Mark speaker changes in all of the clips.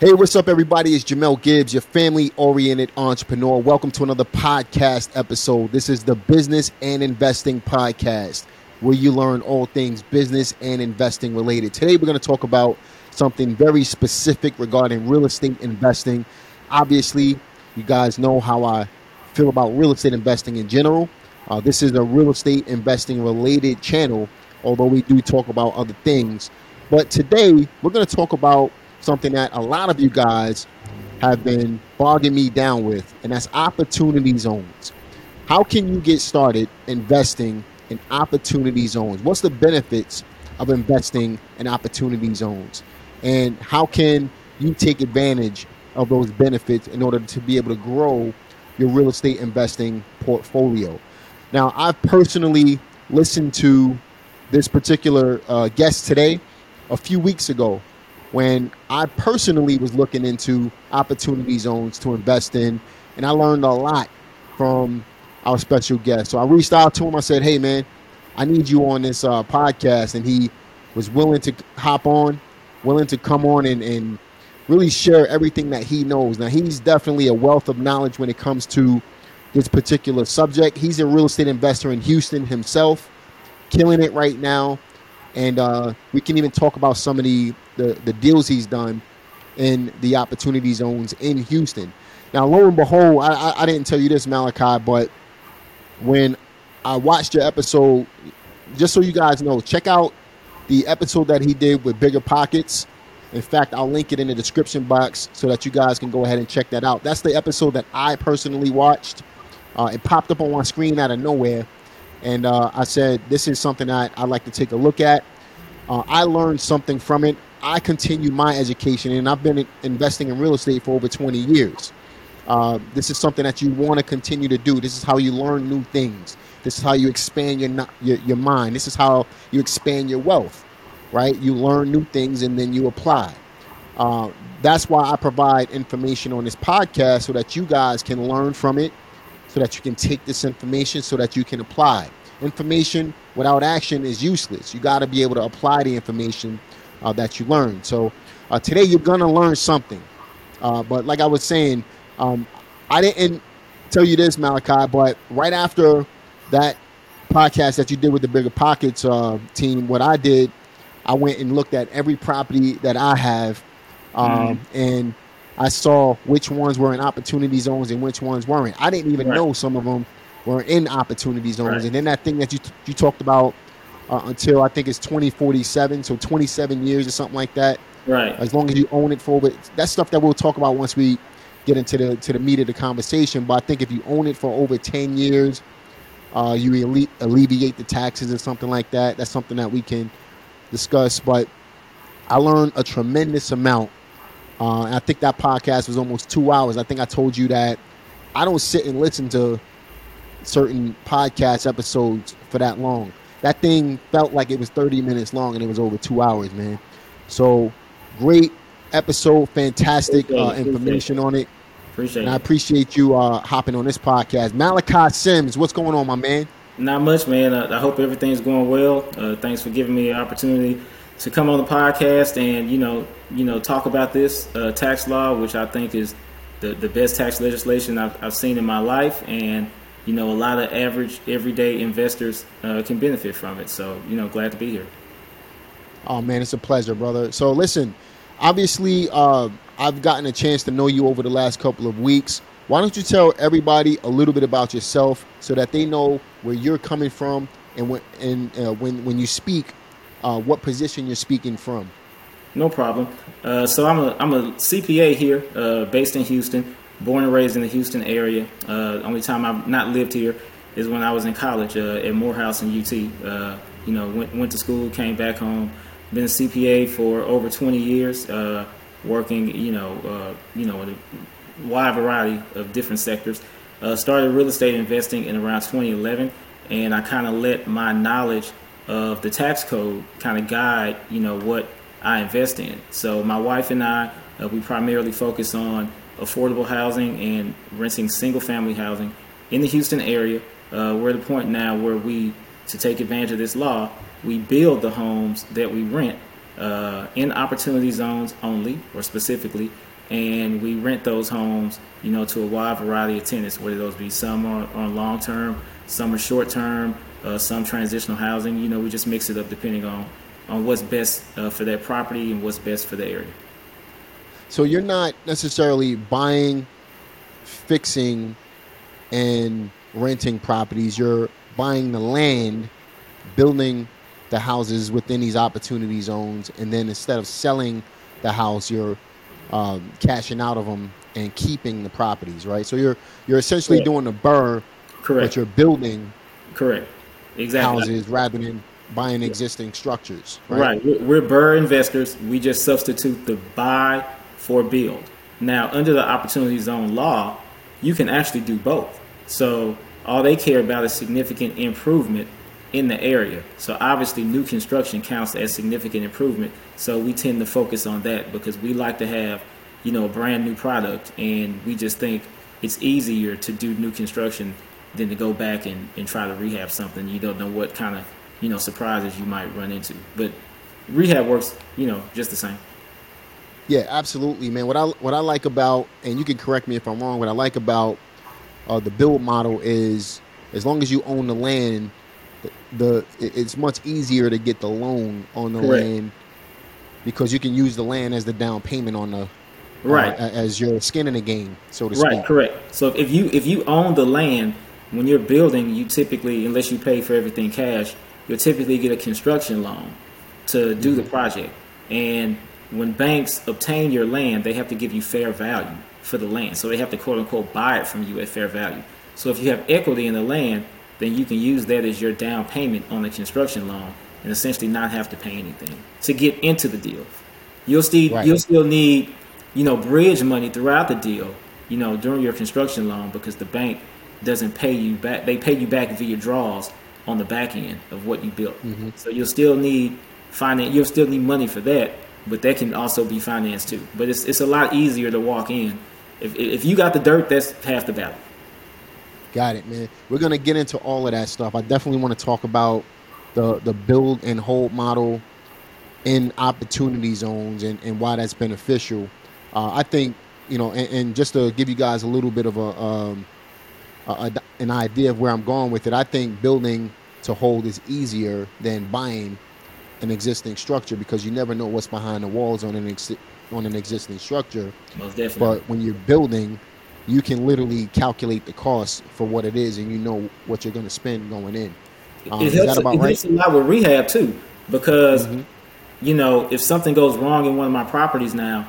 Speaker 1: Hey, what's up, everybody? It's Jamel Gibbs, your family oriented entrepreneur. Welcome to another podcast episode. This is the Business and Investing Podcast, where you learn all things business and investing related. Today, we're going to talk about something very specific regarding real estate investing. Obviously, you guys know how I feel about real estate investing in general. Uh, this is a real estate investing related channel, although we do talk about other things. But today, we're going to talk about something that a lot of you guys have been bogging me down with, and that's opportunity zones. How can you get started investing in opportunity zones? What's the benefits of investing in opportunity zones? And how can you take advantage of those benefits in order to be able to grow your real estate investing portfolio? Now, I've personally listened to this particular uh, guest today a few weeks ago when I personally was looking into opportunity zones to invest in, and I learned a lot from our special guest. So I reached out to him. I said, "Hey, man, I need you on this uh, podcast," and he was willing to hop on, willing to come on and, and really share everything that he knows. Now, he's definitely a wealth of knowledge when it comes to this particular subject. He's a real estate investor in Houston himself, killing it right now and uh, we can even talk about some of the, the, the deals he's done in the opportunity zones in Houston. Now, lo and behold, I, I, I didn't tell you this, Malachi, but when I watched your episode, just so you guys know, check out the episode that he did with BiggerPockets. In fact, I'll link it in the description box so that you guys can go ahead and check that out. That's the episode that I personally watched. Uh, it popped up on my screen out of nowhere and uh, I said, this is something that I'd like to take a look at. Uh, I learned something from it. I continued my education, and I've been investing in real estate for over 20 years. Uh, this is something that you want to continue to do. This is how you learn new things. This is how you expand your, your, your mind. This is how you expand your wealth, right? You learn new things and then you apply. Uh, that's why I provide information on this podcast so that you guys can learn from it so that you can take this information so that you can apply. Information without action is useless. You got to be able to apply the information uh, that you learn. So uh, today you're going to learn something. Uh, but like I was saying, um, I didn't tell you this, Malachi, but right after that podcast that you did with the BiggerPockets uh, team, what I did, I went and looked at every property that I have. Um, mm. And I saw which ones were in opportunity zones and which ones weren't. I didn't even right. know some of them were in opportunity zones. Right. And then that thing that you you talked about uh, until I think it's 2047, so 27 years or something like that.
Speaker 2: Right.
Speaker 1: As long as you own it for, but that's stuff that we'll talk about once we get into the to the meat of the conversation. But I think if you own it for over 10 years, uh, you alle- alleviate the taxes or something like that. That's something that we can discuss. But I learned a tremendous amount uh, I think that podcast was almost two hours. I think I told you that I don't sit and listen to certain podcast episodes for that long. That thing felt like it was 30 minutes long and it was over two hours, man. So great episode, fantastic uh, information on it.
Speaker 2: Appreciate
Speaker 1: and I appreciate you uh, hopping on this podcast. Malachi Sims, what's going on, my man?
Speaker 2: Not much, man. I, I hope everything's going well. Uh, thanks for giving me an opportunity to come on the podcast and you know you know talk about this uh, tax law, which I think is the the best tax legislation I've, I've, seen in my life, and you know a lot of average everyday investors uh, can benefit from it. So you know, glad to be here.
Speaker 1: Oh man, it's a pleasure, brother. So listen, obviously, uh, I've gotten a chance to know you over the last couple of weeks. Why don't you tell everybody a little bit about yourself so that they know where you're coming from and when and uh, when when you speak uh, what position you're speaking from.
Speaker 2: No problem. Uh, so I'm a I'm a CPA here, uh, based in Houston, born and raised in the Houston area. Uh, only time I've not lived here is when I was in college uh, at Morehouse and UT. Uh, you know, went went to school, came back home. Been a CPA for over 20 years, working you know you know in a wide variety of different sectors. started real estate investing in around 2011, and I kind of let my knowledge of the tax code kind of guide, you know, what I invest in. So my wife and I, uh, we primarily focus on affordable housing and renting single family housing in the Houston area. Uh, we're at a point now where we, to take advantage of this law, we build the homes that we rent uh, in opportunity zones only or specifically, and we rent those homes, you know, to a wide variety of tenants. Whether those be some are on long term, some are short term, uh, some transitional housing. You know, we just mix it up depending on on what's best uh, for that property and what's best for the area.
Speaker 1: So you're not necessarily buying, fixing, and renting properties. You're buying the land, building the houses within these opportunity zones, and then instead of selling the house, you're um, cashing out of them and keeping the properties, right? So you're you're essentially
Speaker 2: Correct.
Speaker 1: doing a BRRRR,
Speaker 2: Correct.
Speaker 1: but you're building
Speaker 2: Correct. Exactly.
Speaker 1: houses rather than buying existing structures, right?
Speaker 2: Right. We're, we're BRRRR investors. We just substitute the buy for build. Now, under the opportunity zone law, you can actually do both. So all they care about is significant improvement in the area. So obviously, new construction counts as significant improvement. So we tend to focus on that because we like to have, you know, a brand new product, and we just think it's easier to do new construction than to go back and, and try to rehab something. You don't know what kind of, you know, surprises you might run into. But rehab works, you know, just the same.
Speaker 1: Yeah, absolutely, man. What I what I like about, and you can correct me if I'm wrong. What I like about uh, the build model is, as long as you own the land, the, the it's much easier to get the loan on the
Speaker 2: Correct.
Speaker 1: land because you can use the land as the down payment on the
Speaker 2: Right.
Speaker 1: uh, as your skin in the game, so to
Speaker 2: Right,
Speaker 1: speak.
Speaker 2: correct. So if you if you own the land when you're building, you typically, unless you pay for everything cash, you'll typically get a construction loan to do the mm-hmm. project. And when banks obtain your land, they have to give you fair value for the land. So they have to quote unquote buy it from you at fair value. So if you have equity in the land, then you can use that as your down payment on the construction loan and essentially not have to pay anything to get into the deal. You'll still
Speaker 1: Right.
Speaker 2: you'll still need, you know, bridge money throughout the deal, you know, during your construction loan because the bank doesn't pay you back. They pay you back via draws on the back end of what you built. So you'll still need finance. You'll still need money for that, but that can also be financed too. But it's it's a lot easier to walk in. If if you got the dirt, that's half the battle.
Speaker 1: Got it, man. We're gonna get into all of that stuff. I definitely want to talk about the the build and hold model in opportunity zones and, and why that's beneficial. Uh, I think you know, and, and just to give you guys a little bit of a, um, a, an idea of where I'm going with it, I think building to hold is easier than buying an existing structure because you never know what's behind the walls on an ex- on an existing structure.
Speaker 2: Most definitely.
Speaker 1: But when you're building, you can literally calculate the cost for what it is, and you know what you're going to spend going in. Um,
Speaker 2: it
Speaker 1: is
Speaker 2: helps,
Speaker 1: that about
Speaker 2: it
Speaker 1: right?
Speaker 2: helps a lot with rehab too, because
Speaker 1: Mhm.
Speaker 2: you know if something goes wrong in one of my properties now,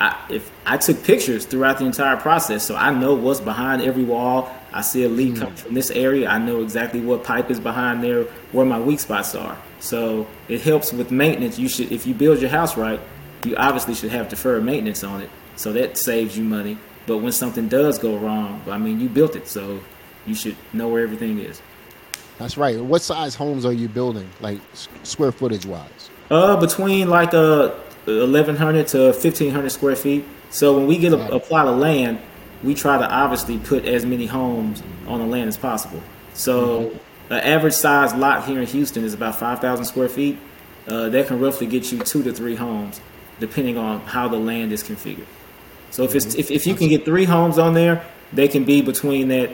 Speaker 2: I, if I took pictures throughout the entire process, so I know what's behind every wall. I see a leak coming from this area. I know exactly what pipe is behind there, where my weak spots are. So it helps with maintenance. You should, if you build your house right, you obviously should have deferred maintenance on it, so that saves you money. But when something does go wrong, I mean, you built it, so you should know where everything is.
Speaker 1: That's right. What size homes are you building, like square footage wise?
Speaker 2: Uh, between like uh, 1,100 to 1,500 square feet. So when we get a, a plot of land, we try to obviously put as many homes on the land as possible. So an average size lot here in Houston is about 5,000 square feet. Uh, that can roughly get you two to three homes, depending on how the land is configured. So if it's if, if you can get three homes on there, they can be between that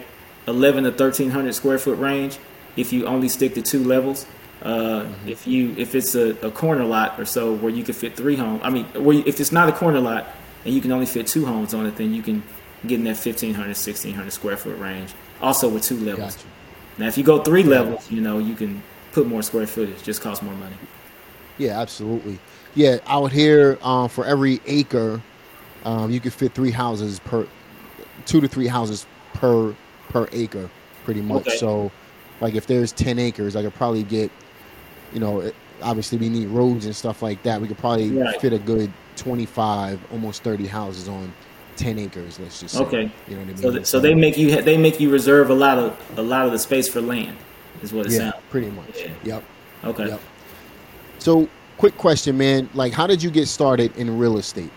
Speaker 2: 11 to 1,300 square foot range. If you only stick to two levels, uh, if you if it's a, a corner lot or so where you can fit three homes, I mean, where you, if it's not a corner lot and you can only fit two homes on it, then you can get in that 1,500 1,600 square foot range. Also with two levels.
Speaker 1: Gotcha.
Speaker 2: Now, if you go three levels, you know you can put more square footage. Just costs more money.
Speaker 1: Yeah, absolutely. Yeah, out here, um, for every acre, um, you can fit three houses per, two to three houses per per acre, pretty much.
Speaker 2: Okay.
Speaker 1: So, like if there's ten acres, I could probably get, you know, it, obviously we need roads and stuff like that. We could probably
Speaker 2: Right.
Speaker 1: fit a good twenty five, almost thirty houses on ten acres. Let's just say.
Speaker 2: Okay.
Speaker 1: You know what I mean?
Speaker 2: So, th- so they make you they make you reserve a lot of a lot of the space for land, is what it
Speaker 1: yeah,
Speaker 2: sounds.
Speaker 1: pretty much.
Speaker 2: Yeah.
Speaker 1: Yep.
Speaker 2: Okay.
Speaker 1: Yep. So, quick question, man. Like, how did you get started in real estate?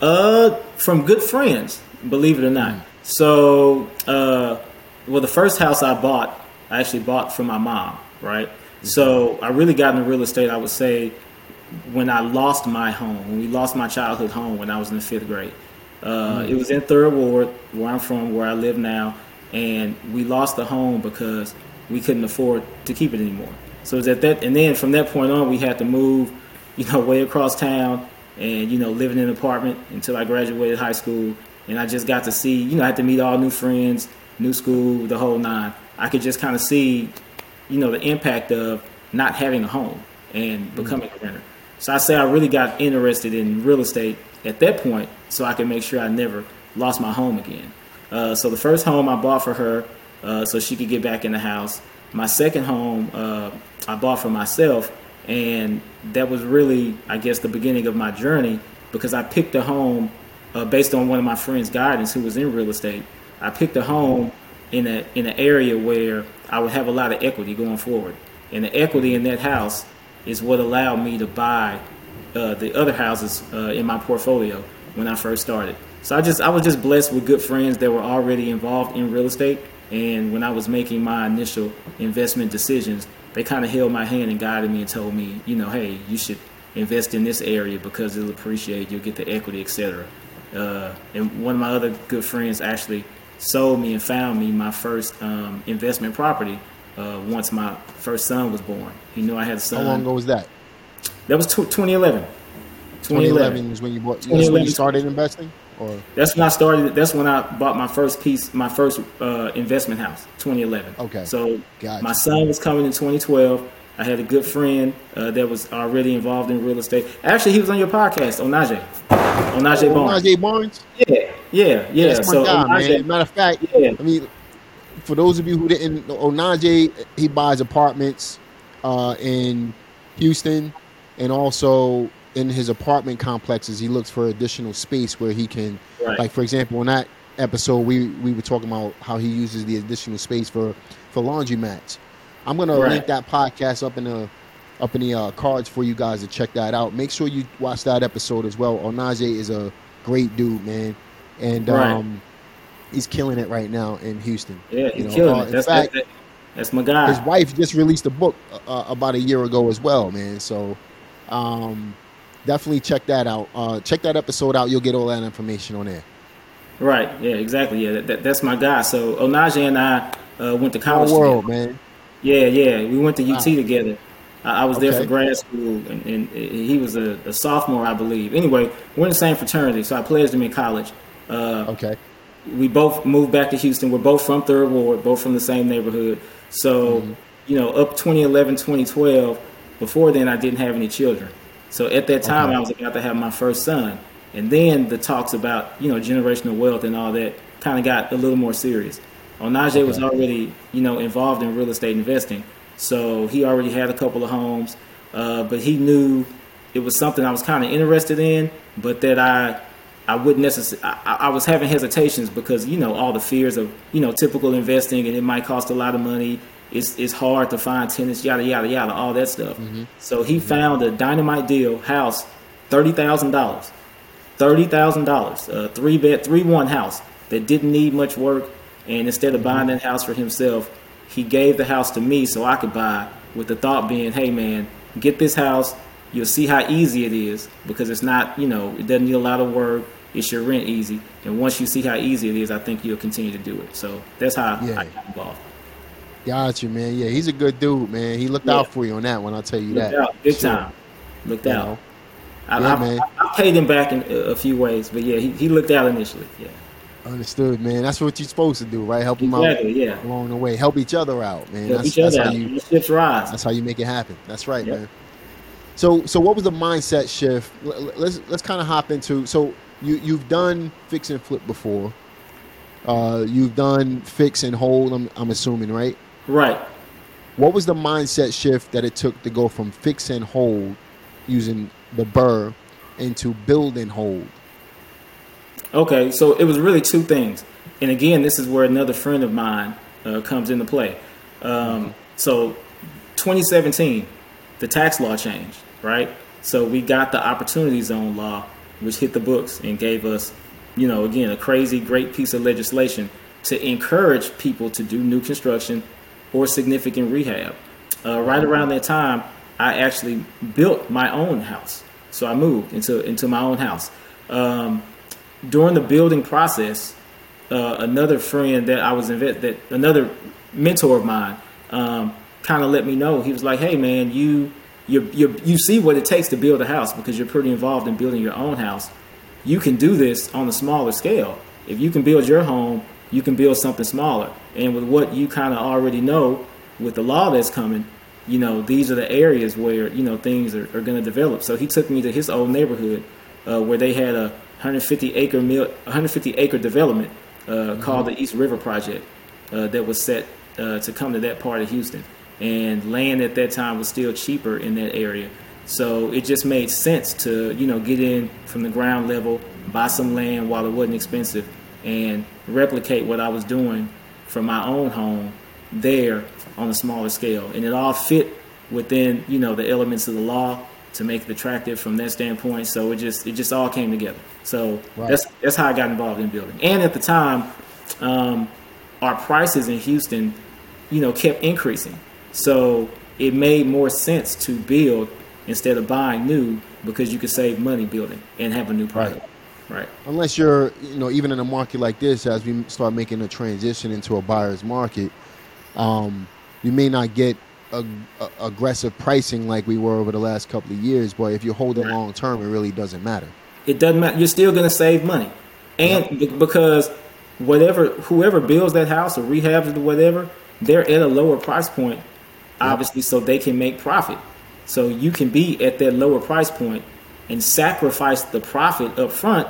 Speaker 2: Uh, from good friends, believe it or not. So, uh, well, the first house I bought, I actually bought from my mom, right? So I really got into real estate. I would say when I lost my home, when we lost my childhood home when I was in the fifth grade. Uh, mm. It was in Third Ward, where I'm from, where I live now, and we lost the home because we couldn't afford to keep it anymore. So it at that, and then from that point on, we had to move, you know, way across town, and you know, living in an apartment until I graduated high school, and I just got to see, you know, I had to meet all new friends, new school, the whole nine. I could just kind of see, you know, the impact of not having a home and becoming mm-hmm. a renter. So I say I really got interested in real estate at that point so I could make sure I never lost my home again. Uh, so the first home I bought for her uh, so she could get back in the house. My second home uh, I bought for myself, and that was really, I guess, the beginning of my journey because I picked a home uh, based on one of my friends' guidance who was in real estate. I picked a home in a in an area where I would have a lot of equity going forward, and the equity in that house is what allowed me to buy uh, the other houses uh, in my portfolio when I first started. So I just I was just blessed with good friends that were already involved in real estate, and when I was making my initial investment decisions, they kind of held my hand and guided me and told me, you know, hey, you should invest in this area because it'll appreciate, you'll get the equity, etc. Uh, and one of my other good friends actually sold me and found me my first um, investment property uh, once my first son was born. He knew I had a son.
Speaker 1: How long ago was that?
Speaker 2: That was 2011.
Speaker 1: 2011 is when you bought. That's when you started investing, or
Speaker 2: that's when I started. That's when I bought my first piece, my first uh, investment house. 2011.
Speaker 1: Okay.
Speaker 2: So gotcha. my son was coming in 2012. I had a good friend uh, that was already involved in real estate. Actually, he was on your podcast, Onaje. Onaje oh, Barnes.
Speaker 1: Onaje Barnes.
Speaker 2: Yeah, yeah, yeah.
Speaker 1: That's my so guy, Onaje, man. Matter of fact, yeah. I mean, for those of you who didn't, Onaje, he buys apartments uh, in Houston, and also in his apartment complexes, he looks for additional space where he can, right. like for example, in that episode, we we were talking about how he uses the additional space for for laundromats. I'm gonna right. link that podcast up in the up in the uh, cards for you guys to check that out. Make sure you watch that episode as well. Onaje is a great dude, man, and right. um, he's killing it right now in Houston.
Speaker 2: Yeah, he's you know, killing uh, it. That's, fact, that, that's my guy.
Speaker 1: His wife just released a book uh, about a year ago as well, man. So um, definitely check that out. Uh, check that episode out. You'll get all that information on there.
Speaker 2: Right. Yeah. Exactly. Yeah. That, that's my guy. So Onaje and I uh, went to college.
Speaker 1: world,
Speaker 2: together.
Speaker 1: man.
Speaker 2: Yeah. Yeah. We went to UT wow. together. I, I was okay. there for grad school, and, and he was a, a, sophomore, I believe. Anyway, we're in the same fraternity, so I pledged him in college.
Speaker 1: Uh, okay.
Speaker 2: We both moved back to Houston. We're both from Third Ward, both from the same neighborhood. So, mm-hmm. you know, up 2011, 2012. Before then, I didn't have any children. So at that time, okay. I was about to have my first son, and then the talks about you know generational wealth and all that kind of got a little more serious. Onaje okay. was already you know involved in real estate investing, so he already had a couple of homes, uh, but he knew it was something I was kind of interested in, but that I I wouldn't necessarily. I, I, was having hesitations because you know all the fears of you know typical investing, and it might cost a lot of money it's it's hard to find tenants, yada yada yada, all that stuff. Mm-hmm. So he mm-hmm. found a dynamite deal house, thirty thousand dollars, thirty thousand dollars, a three bed, three one house that didn't need much work. And instead of buying mm-hmm. that house for himself, he gave the house to me so I could buy. With the thought being, hey man, get this house. You'll see how easy it is because it's not, you know, it doesn't need a lot of work. It's your rent easy. And once you see how easy it is, I think you'll continue to do it. So that's how yeah. I got involved.
Speaker 1: Got you, man. Yeah, he's a good dude, man. He looked yeah. out for you on that one. I'll tell you
Speaker 2: looked
Speaker 1: that.
Speaker 2: Out. Big sure. time. Looked you out. Know. I, yeah, I, man. I, I, paid him back in a few ways, but yeah, he, he looked out initially. Yeah.
Speaker 1: Understood, man. That's what you're supposed to do, right? Help
Speaker 2: exactly,
Speaker 1: him out
Speaker 2: yeah.
Speaker 1: along the way. Help each other out, man.
Speaker 2: Help that's, each other that's out. How you, ships rise.
Speaker 1: That's how you make it happen. That's right, yep. man. So, so what was the mindset shift? Let's let's kind of hop into. So, you you've done fix and flip before. Uh, you've done fix and hold. I'm I'm assuming, right?
Speaker 2: Right.
Speaker 1: What was the mindset shift that it took to go from fix and hold using the BRRRR into build and hold?
Speaker 2: Okay, so it was really two things. And again, this is where another friend of mine uh, comes into play. Um, so 2017, the tax law changed, right? So we got the opportunity zone law, which hit the books and gave us, you know, again, a crazy great piece of legislation to encourage people to do new construction or significant rehab. Uh, right around that time, I actually built my own house. So I moved into into my own house. Um, during the building process, uh, another friend that I was invest that another mentor of mine um, kind of let me know. He was like, "Hey, man, you you you you see what it takes to build a house because you're pretty involved in building your own house. You can do this on a smaller scale. If you can build your home, you can build something smaller. And with what you kind of already know, with the law that's coming, you know, these are the areas where you know things are, are going to develop. So he took me to his old neighborhood uh, where they had a 150 acre mil, 150 acre development uh, mm-hmm. called the East River Project uh, that was set uh, to come to that part of Houston. And land at that time was still cheaper in that area. So it just made sense to, you know, get in from the ground level, buy some land while it wasn't expensive, and replicate what I was doing from my own home there on a smaller scale. And it all fit within, you know, the elements of the law to make it attractive from that standpoint. So it just it just all came together. So right. that's that's how I got involved in building. And at the time, um, our prices in Houston, you know, kept increasing. So it made more sense to build instead of buying new because you could save money building and have a new product. Right. Right.
Speaker 1: Unless you're, you know, even in a market like this, as we start making a transition into a buyer's market, um, you may not get a, a, aggressive pricing like we were over the last couple of years. But if you hold it long term, it really doesn't matter.
Speaker 2: It doesn't matter. You're still going to save money, and yep. because whatever whoever builds that house or rehabs it or whatever, they're at a lower price point, obviously, so they can make profit. So you can be at that lower price point and sacrifice the profit up front,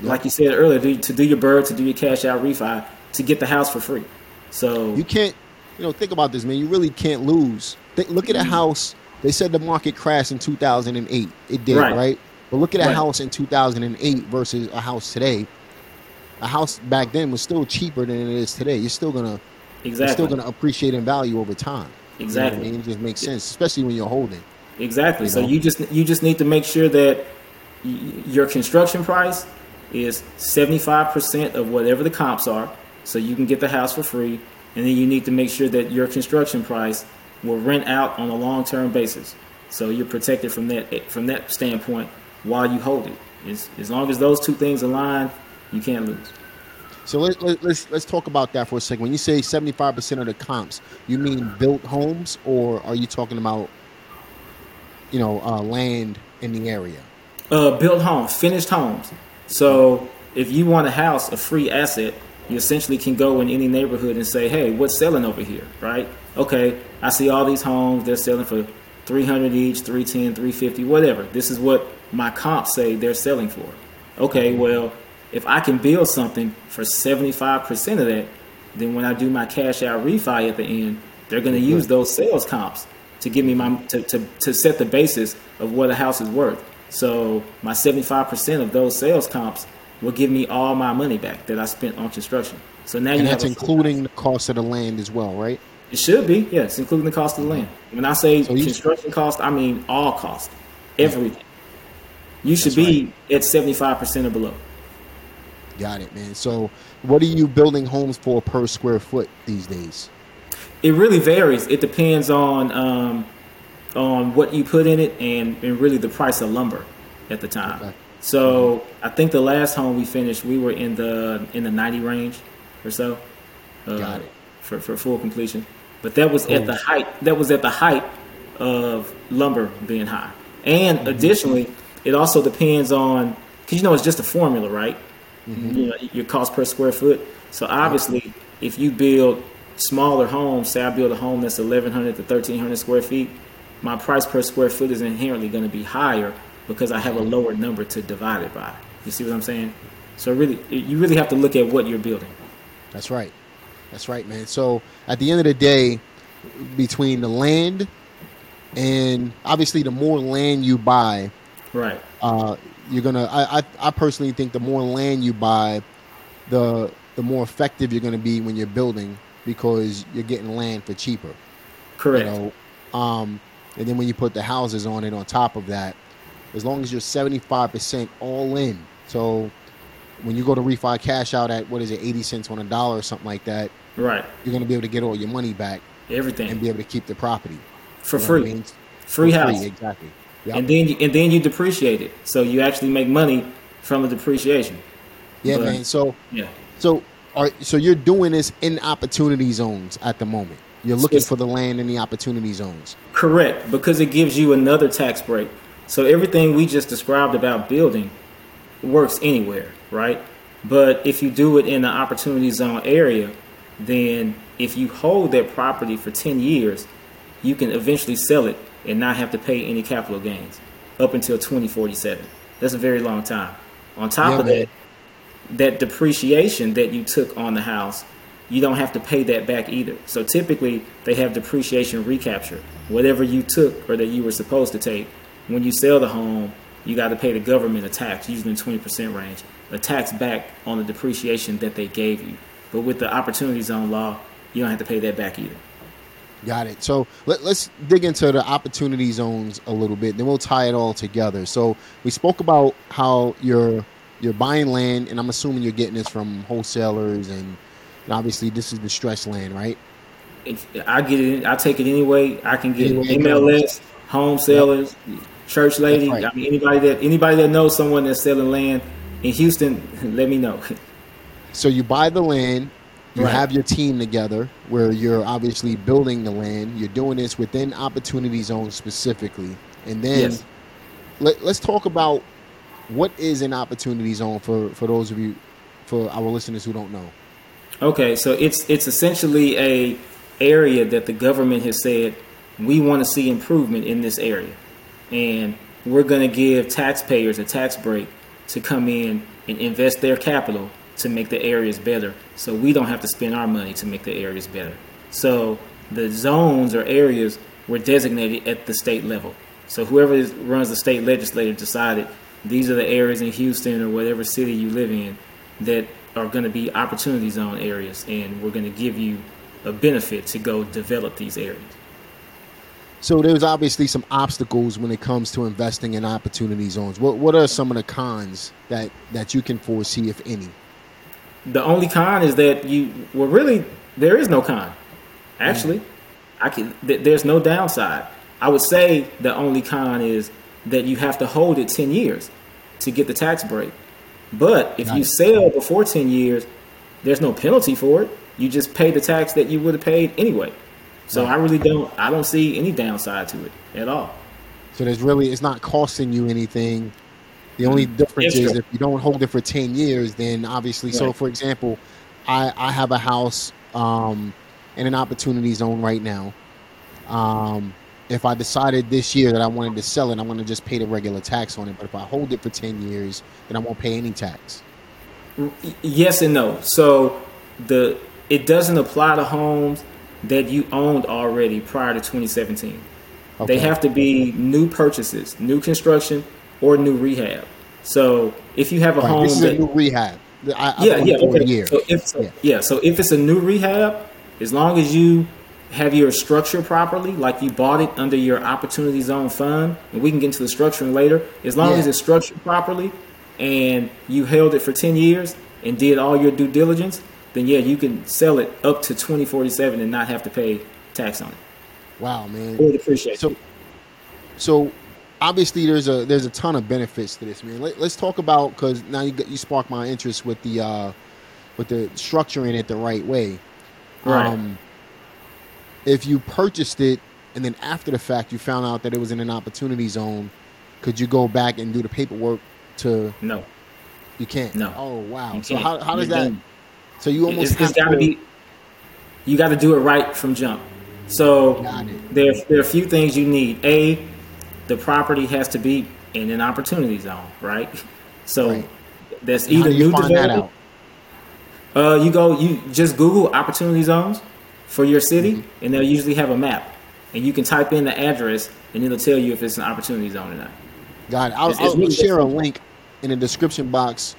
Speaker 2: like you said earlier, to do your BRRRR, to do your cash out refi, to get the house for free. So
Speaker 1: you can't, you know, think about this, man. You really can't lose. look at a mm-hmm. house. They said the market crashed in 2008. It did, right? right? But look at a right. house in 2008 versus a house today. A house back then was still cheaper than it is today. You're still gonna, exactly. still gonna appreciate in value over time.
Speaker 2: Exactly.
Speaker 1: You know I mean? It just makes sense, especially when you're holding.
Speaker 2: Exactly. You so you just you just need to make sure that y- your construction price is 75% of whatever the comps are so you can get the house for free and then you need to make sure that your construction price will rent out on a long-term basis so you're protected from that eh, from that standpoint while you hold it as, as long as those two things align you can't lose
Speaker 1: so let, let, let's let's talk about that for a second when you say 75% of the comps you mean built homes or are you talking about you know, uh, land in the area?
Speaker 2: Uh, built homes, finished homes. So if you want a house, a free asset, you essentially can go in any neighborhood and say, hey, what's selling over here, right? Okay, I see all these homes, they're selling for 300 each, 310, 350, whatever. This is what my comps say they're selling for. Okay, well, if I can build something for 75% of that, then when I do my cash out refi at the end, they're going to use those sales comps to give me my to, to, to set the basis of what a house is worth. So my 75% of those sales comps will give me all my money back that I spent on construction. So now
Speaker 1: and
Speaker 2: you
Speaker 1: that's including the cost of the land as well, right?
Speaker 2: It should be, yes, including the cost of the land. Mm-hmm. When I say so construction cost, I mean all cost, mm-hmm. everything. You should that's be right. at 75% or below.
Speaker 1: Got it, man. So what are you building homes for per square foot these days?
Speaker 2: It really varies. It depends on um, on what you put in it and, and really the price of lumber at the time. Okay. So. I think the last home we finished, we were in the in the ninety range or so.
Speaker 1: Uh, Got it.
Speaker 2: For, for full completion, but that was cool. at the height. That was at the height of lumber being high, and mm-hmm. additionally, it also depends on because you know it's just a formula, right? Mm-hmm. You know your cost per square foot. So obviously, if you build smaller homes, say I build a home that's 1,100 to 1,300 square feet, my price per square foot is inherently going to be higher because I have a lower number to divide it by. You see what I'm saying? So really, you really have to look at what you're building.
Speaker 1: That's right. That's right, man. So at the end of the day, between the land and obviously the more land you buy,
Speaker 2: right,
Speaker 1: uh, you're gonna. I, I I personally think the more land you buy, the the more effective you're gonna be when you're building because you're getting land for cheaper.
Speaker 2: Correct.
Speaker 1: You know, um, and then when you put the houses on it on top of that, as long as you're 75% all in, so when you go to refi cash out at what is it, 80 cents on a dollar or something like that,
Speaker 2: right?
Speaker 1: You're going to be able to get all your money back,
Speaker 2: everything,
Speaker 1: and be able to keep the property
Speaker 2: for free. I mean? free house,
Speaker 1: free, exactly. Yep.
Speaker 2: and then you, and then you depreciate it, so you actually make money from the depreciation.
Speaker 1: yeah,
Speaker 2: but-
Speaker 1: man. So
Speaker 2: Yeah,
Speaker 1: so are so you're doing this in opportunity zones at the moment. You're looking for the land in the opportunity zones.
Speaker 2: correct, because it gives you another tax break. So everything we just described about building works anywhere, right? But if you do it in the opportunity zone area, then if you hold that property for 10 years, you can eventually sell it and not have to pay any capital gains up until 2047. That's a very long time. On top
Speaker 1: Yeah,
Speaker 2: of
Speaker 1: man.
Speaker 2: that, that depreciation that you took on the house, you don't have to pay that back either. So typically, they have depreciation recapture. Whatever you took or that you were supposed to take, when you sell the home, you got to pay the government a tax, usually in the 20% range, a tax back on the depreciation that they gave you. But with the opportunity zone law, you don't have to pay that back either.
Speaker 1: Got it. So let, us dig into the opportunity zones a little bit, then we'll tie it all together. So we spoke about how you're you're buying land, and I'm assuming you're getting this from wholesalers, and, and obviously this is distressed land, right?
Speaker 2: It- I get it. I take it anyway. I can get
Speaker 1: Any way it
Speaker 2: MLS, home sellers, church lady.
Speaker 1: Right.
Speaker 2: I mean, anybody that anybody that knows someone that's selling land in Houston, let me know.
Speaker 1: So you buy the land, you
Speaker 2: Right.
Speaker 1: have your team together, where you're obviously building the land. You're doing this within opportunity zones specifically, and then
Speaker 2: Yes.
Speaker 1: let, let's talk about what is an opportunity zone for for those of you, for our listeners who don't know.
Speaker 2: Okay, so it's it's essentially a area that the government has said we want to see improvement in this area, and we're going to give taxpayers a tax break to come in and invest their capital to make the areas better, so we don't have to spend our money to make the areas better. So the zones or areas were designated at the state level. So whoever is, runs the state legislature decided these are the areas in Houston or whatever city you live in that are going to be opportunity zone areas, and we're going to give you a benefit to go develop these areas.
Speaker 1: So there's obviously some obstacles when it comes to investing in opportunity zones. What what are some of the cons that that you can foresee, if any?
Speaker 2: The only con is that you well, really, there is no con. Actually, I can. Th- there's no downside. I would say the only con is that you have to hold it ten years to get the tax break. But if
Speaker 1: Got
Speaker 2: you sell before ten years, there's no penalty for it. You just pay the tax that you would have paid anyway. So
Speaker 1: Right.
Speaker 2: I really don't. I don't see any downside to it at all.
Speaker 1: So there's really it's not costing you anything. The only difference
Speaker 2: It's
Speaker 1: is if you don't hold it for ten years, then obviously. So for example, I I have a house um, in an opportunity zone right now. Um, if I decided this year that I wanted to sell it, I'm going to just pay the regular tax on it. But if I hold it for ten years, then I won't pay any tax.
Speaker 2: Yes and no. So the it doesn't apply to homes that you owned already prior to 2017.
Speaker 1: Okay.
Speaker 2: They have to be new purchases, new construction, or new rehab. So if you have a
Speaker 1: Right,
Speaker 2: home
Speaker 1: this is
Speaker 2: that
Speaker 1: a new rehab. I,
Speaker 2: yeah, yeah,
Speaker 1: it for a
Speaker 2: okay. So if so,
Speaker 1: Yeah.
Speaker 2: yeah. so if it's a new rehab, as long as you have your structure properly, like you bought it under your opportunity zone fund, and we can get into the structuring later. As long
Speaker 1: Yeah.
Speaker 2: as it's structured properly, and you held it for ten years and did all your due diligence, then yeah, you can sell it up to twenty forty seven and not have to pay tax on it
Speaker 1: Wow, man.
Speaker 2: or depreciation.
Speaker 1: So, so obviously there's a there's a ton of benefits to this, man. Let, us talk about because now you you sparked my interest with the uh, with the structuring it the right way.
Speaker 2: Right.
Speaker 1: if you purchased it and then after the fact you found out that it was in an opportunity zone, could you go back and do the paperwork to?
Speaker 2: no,
Speaker 1: You can't.
Speaker 2: No.
Speaker 1: Oh wow. So how, how does
Speaker 2: You're
Speaker 1: that?
Speaker 2: done.
Speaker 1: So you almost
Speaker 2: it's, it's got to be you got to do it right from jump so there, there are a few things you need a the property has to be in an opportunity zone right so
Speaker 1: Right.
Speaker 2: that's
Speaker 1: And
Speaker 2: either new development
Speaker 1: out?
Speaker 2: uh you go you just google opportunity zones for your city
Speaker 1: Mm-hmm.
Speaker 2: and they'll usually have a map and you can type in the address and it'll tell you if it's an opportunity zone or not
Speaker 1: Got it. I'll,
Speaker 2: It's-
Speaker 1: I'll
Speaker 2: really
Speaker 1: share a link in the description box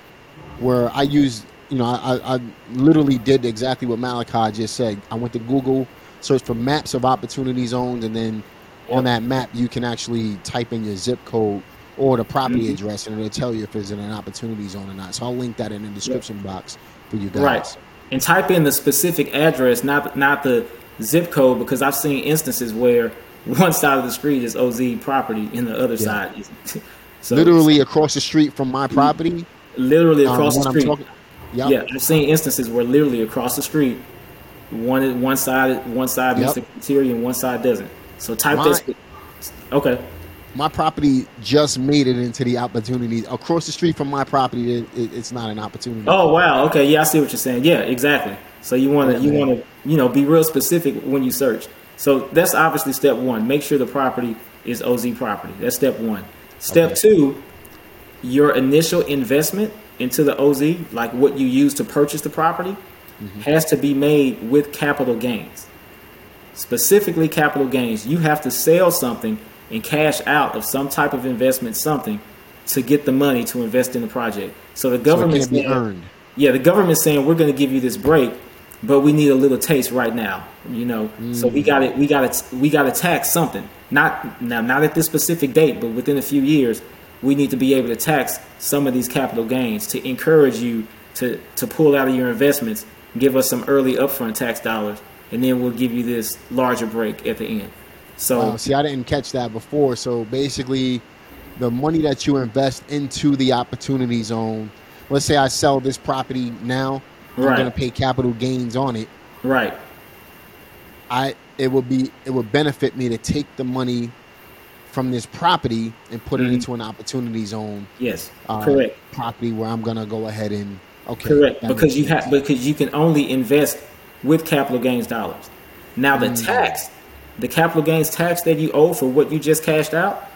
Speaker 1: where I use, you know, I, I, I literally did exactly what Malachi just said. I went to Google, searched for maps of opportunity zones, and then on that map you can actually type in your zip code or the property
Speaker 2: Mhm.
Speaker 1: address, and it'll tell you if it's in an opportunity zone or not. So I'll link that in the description box for you guys.
Speaker 2: Right. And type in the specific address, not not the zip code, because I've seen instances where one side of the street is OZ property, and the other side is
Speaker 1: so, literally across the street from my property.
Speaker 2: Literally um, across um, the street. Talking, yep. Yeah, I've seen instances where literally across the street, one one side one side yep. meets the criteria and one side doesn't. So type my, this. Okay.
Speaker 1: My property just made it into the opportunity across the street from my property. It, it, it's not an opportunity.
Speaker 2: Oh wow! Okay, yeah, I see what you're saying. Yeah, exactly. So you want to you want to you know be real specific when you search. So that's obviously step one. Make sure the property is OZ property. That's step one. Step okay. two, your initial investment into the OZ, like what you use to purchase the property, mm-hmm. has to be made with capital gains. Specifically, capital gains. You have to sell something and cash out of some type of investment, something, to get the money to invest in the project. So the government
Speaker 1: so earned.
Speaker 2: Yeah, the government's saying we're going to give you this break, but we need a little taste right now. You know, mm. so we got it. We got it. We got to tax something. Not now, not at this specific date, but within a few years, we need to be able to tax some of these capital gains to encourage you to to pull out of your investments, give us some early upfront tax dollars, and then we'll give you this larger break at the end. So,
Speaker 1: wow, see, I didn't catch that before. So basically, the money that you invest into the opportunity zone. Let's say I sell this property now I'm right. going to pay capital gains on it.
Speaker 2: Right.
Speaker 1: I it would be it would benefit me to take the money from this property and put mm-hmm. it into an opportunity zone.
Speaker 2: Yes, uh, correct.
Speaker 1: Property where I'm gonna go ahead and okay.
Speaker 2: Correct, because you have because you can only invest with capital gains dollars. Now the mm-hmm. tax, the capital gains tax that you owe for what you just cashed out,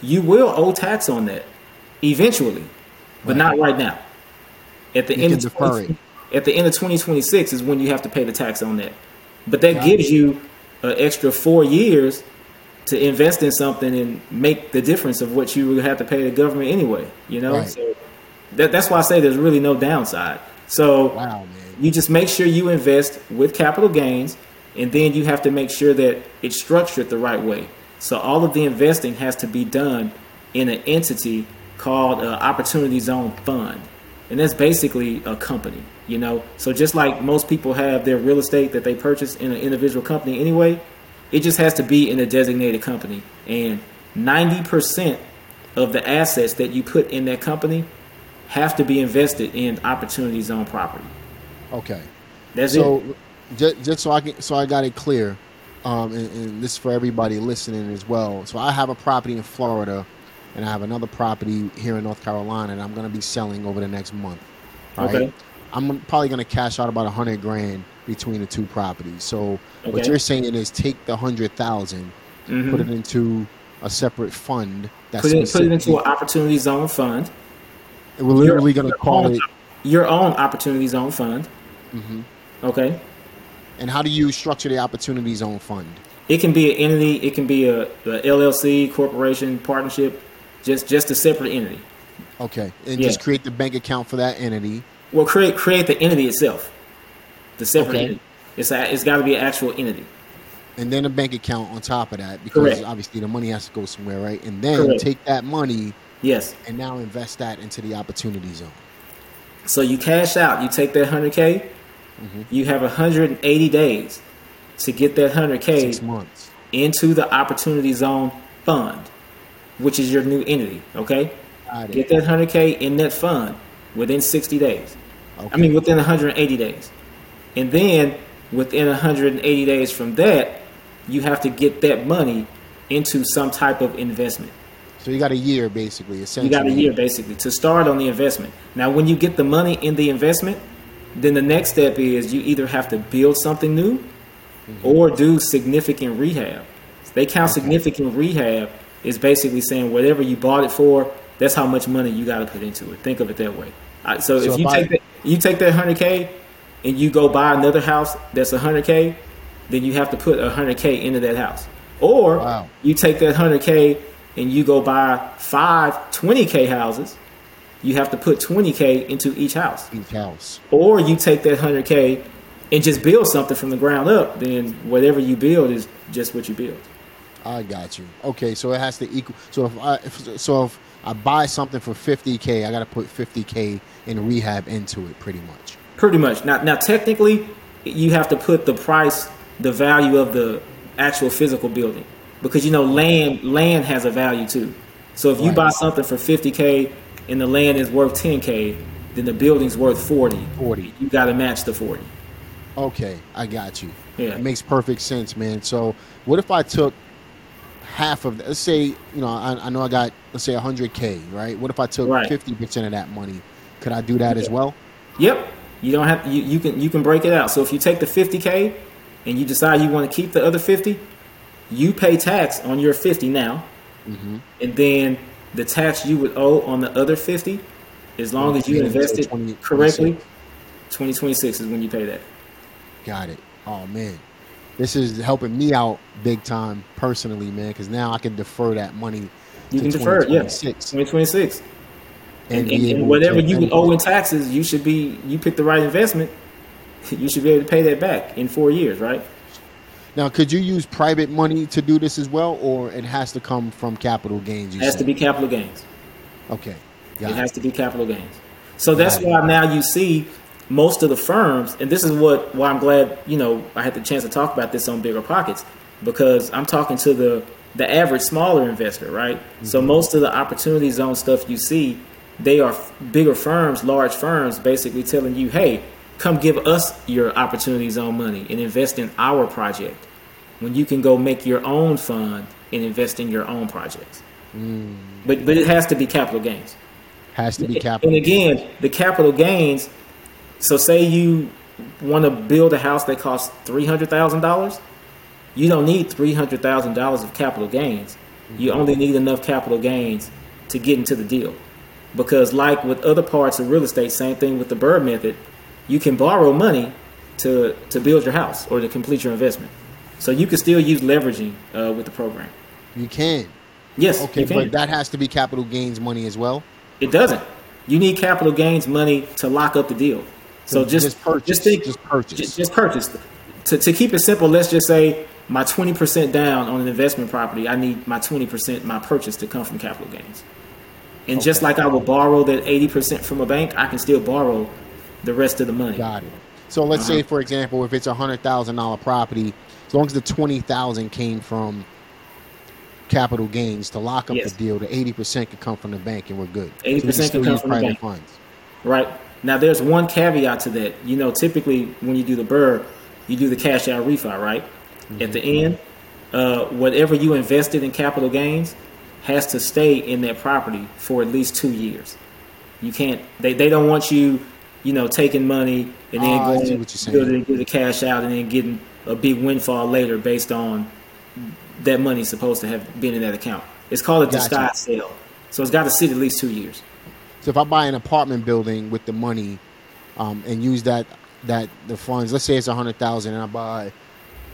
Speaker 2: you will owe tax on that eventually, but right. not right now. At the you end of 20, at the end of 2026 is when you have to pay the tax on that. But that Got gives it. you an extra four years to invest in something and make the difference of what you would have to pay the government anyway. You know, right. so that, that's why I say there's really no downside. So wow, you just make sure you invest with capital gains, and then you have to make sure that it's structured the right way. So all of the investing has to be done in an entity called an Opportunity Zone Fund, and that's basically a company you know? So just like most people have their real estate that they purchase in an individual company anyway it just has to be in a designated company. And 90% of the assets that you put in that company have to be invested in opportunity zone property
Speaker 1: okay
Speaker 2: that's
Speaker 1: so,
Speaker 2: it
Speaker 1: just, just so i can so i got it clear um, and, and this is for everybody listening as well so i have a property in florida and i have another property here in north carolina and i'm going to be selling over the next month right? okay I'm probably going to cash out about a hundred grand between the two properties. So okay. what you're saying is take the hundred thousand, mm-hmm. put it into a separate fund.
Speaker 2: That's put it, put it into an opportunity zone fund.
Speaker 1: We're literally going to call
Speaker 2: own,
Speaker 1: it
Speaker 2: your own opportunity zone fund. Mm-hmm. Okay.
Speaker 1: And how do you structure the opportunity zone fund?
Speaker 2: It can be an entity. It can be a, a LLC, corporation, partnership, just just a separate entity.
Speaker 1: Okay, and yeah. just create the bank account for that entity.
Speaker 2: Well, create create the entity itself, the separate okay. entity. It's a, it's got to be an actual entity.
Speaker 1: And then a bank account on top of that, because Correct. obviously the money has to go somewhere, right? And then Correct. take that money,
Speaker 2: yes,
Speaker 1: and now invest that into the opportunity zone.
Speaker 2: So you cash out, you take that hundred k, mm-hmm. you have hundred and eighty days to get that hundred k
Speaker 1: months
Speaker 2: into the opportunity zone fund, which is your new entity. Okay, get that hundred k in that fund within 60 days. Okay. I mean, within 180 days. And then within 180 days from that, you have to get that money into some type of investment.
Speaker 1: So you got a year basically, essentially.
Speaker 2: You got a year basically to start on the investment. Now, when you get the money in the investment, then the next step is you either have to build something new mm-hmm. or do significant rehab. They count okay. significant rehab is basically saying whatever you bought it for, that's how much money you got to put into it. Think of it that way. Right, so, so, if you take that, you take that hundred k and you go buy another house that's hundred k, then you have to put hundred k into that house. Or wow. you take that hundred k and you go buy five 20k houses. You have to put 20k into each house.
Speaker 1: Each house.
Speaker 2: Or you take that 100k and just build something from the ground up. Then whatever you build is just what you build.
Speaker 1: I got you. Okay, so it has to equal. So if I, if, so if I buy something for 50k, I got to put 50k in rehab into it, pretty much.
Speaker 2: Pretty much. Now, now technically, you have to put the price, the value of the actual physical building. because you know land land has a value too. So if you
Speaker 1: Right.
Speaker 2: buy something for 50k and the land is worth 10k, then the building's worth 40.
Speaker 1: 40.
Speaker 2: You got to match the 40.
Speaker 1: Okay, I got you.
Speaker 2: Yeah.
Speaker 1: It makes perfect sense, man. So, what if I took half of, let's say, you know, I, I know I got, let's say, 100K, right? What if I took
Speaker 2: Right.
Speaker 1: 50% of that money? Could I do that as well?
Speaker 2: Yep. You don't have you, you can you can break it out. So if you take the 50k and you decide you want to keep the other 50, you pay tax on your 50 now,
Speaker 1: Mm-hmm.
Speaker 2: and then the tax you would owe on the other 50, as long as you invested
Speaker 1: 20
Speaker 2: correctly, 2026 is when you pay that.
Speaker 1: Got it. Oh, man. This is helping me out big time personally, man, because now I can defer that money
Speaker 2: You can defer it, yeah.
Speaker 1: 2026
Speaker 2: 2026. And, and, and whatever you would owe in taxes, you should be you pick the right investment. You should be able to pay that back in four years, right?
Speaker 1: Now, could you use private money to do this as well, or it has to come from capital gains?
Speaker 2: It has
Speaker 1: said?
Speaker 2: to be capital gains.
Speaker 1: Okay.
Speaker 2: It
Speaker 1: Got
Speaker 2: has to be capital gains. So that's
Speaker 1: it.
Speaker 2: why now you see most of the firms, and this is what why I'm glad you know I had the chance to talk about this on BiggerPockets because I'm talking to the the average smaller investor, right?
Speaker 1: Mm-hmm.
Speaker 2: So most of the opportunity zone stuff you see, they are bigger firms, large firms, basically telling you, hey, come give us your opportunity zone money and invest in our project. When you can go make your own fund and invest in your own projects.
Speaker 1: Mm.
Speaker 2: But but it has to be capital gains.
Speaker 1: Has to be capital.
Speaker 2: And again, the capital gains. So, say you want to build a house that costs three hundred thousand dollars. You don't need three hundred thousand dollars of capital gains. You only need enough capital gains to get into the deal. Because, like with other parts of real estate, same thing with the BRRRR method. You can borrow money to to build your house or to complete your investment. So you can still use leveraging uh, with the program.
Speaker 1: You can.
Speaker 2: Yes,
Speaker 1: Okay,
Speaker 2: can.
Speaker 1: but that has to be capital gains money as well.
Speaker 2: It doesn't. You need capital gains money to lock up the deal. So
Speaker 1: So
Speaker 2: just
Speaker 1: just purchase,
Speaker 2: Just think.
Speaker 1: just purchase.
Speaker 2: Just, just purchase. To, to keep it simple, let's just say my twenty percent down on an investment property. I need my twenty percent my purchase to come from capital gains. And just like I would borrow that eighty percent from a bank, I can still borrow the rest of the money.
Speaker 1: Got it. So let's
Speaker 2: Uh-huh.
Speaker 1: say, for example, if it's a hundred thousand dollar property, as long as the twenty thousand came from capital gains to lock up
Speaker 2: Yes.
Speaker 1: the deal, the eighty percent could come from the bank, and we're good.
Speaker 2: 80%
Speaker 1: So we
Speaker 2: could come from the bank.
Speaker 1: funds.
Speaker 2: right? Now, there's one caveat to that. You know, typically when you do the BRRRR, you do the cash out refi, right? At the end, uh, whatever you invested in capital gains has to stay in that property for at least two years. You can't. They, they don't want you, you know, taking money and then
Speaker 1: Oh,
Speaker 2: going building get the cash out and then getting a big windfall later based on that money supposed to have been in that account. It's called a
Speaker 1: Gotcha.
Speaker 2: disguised sale, so it's got to sit at least two years.
Speaker 1: So if I buy an apartment building with the money, um, and use that that the funds, let's say it's a hundred thousand, and I buy,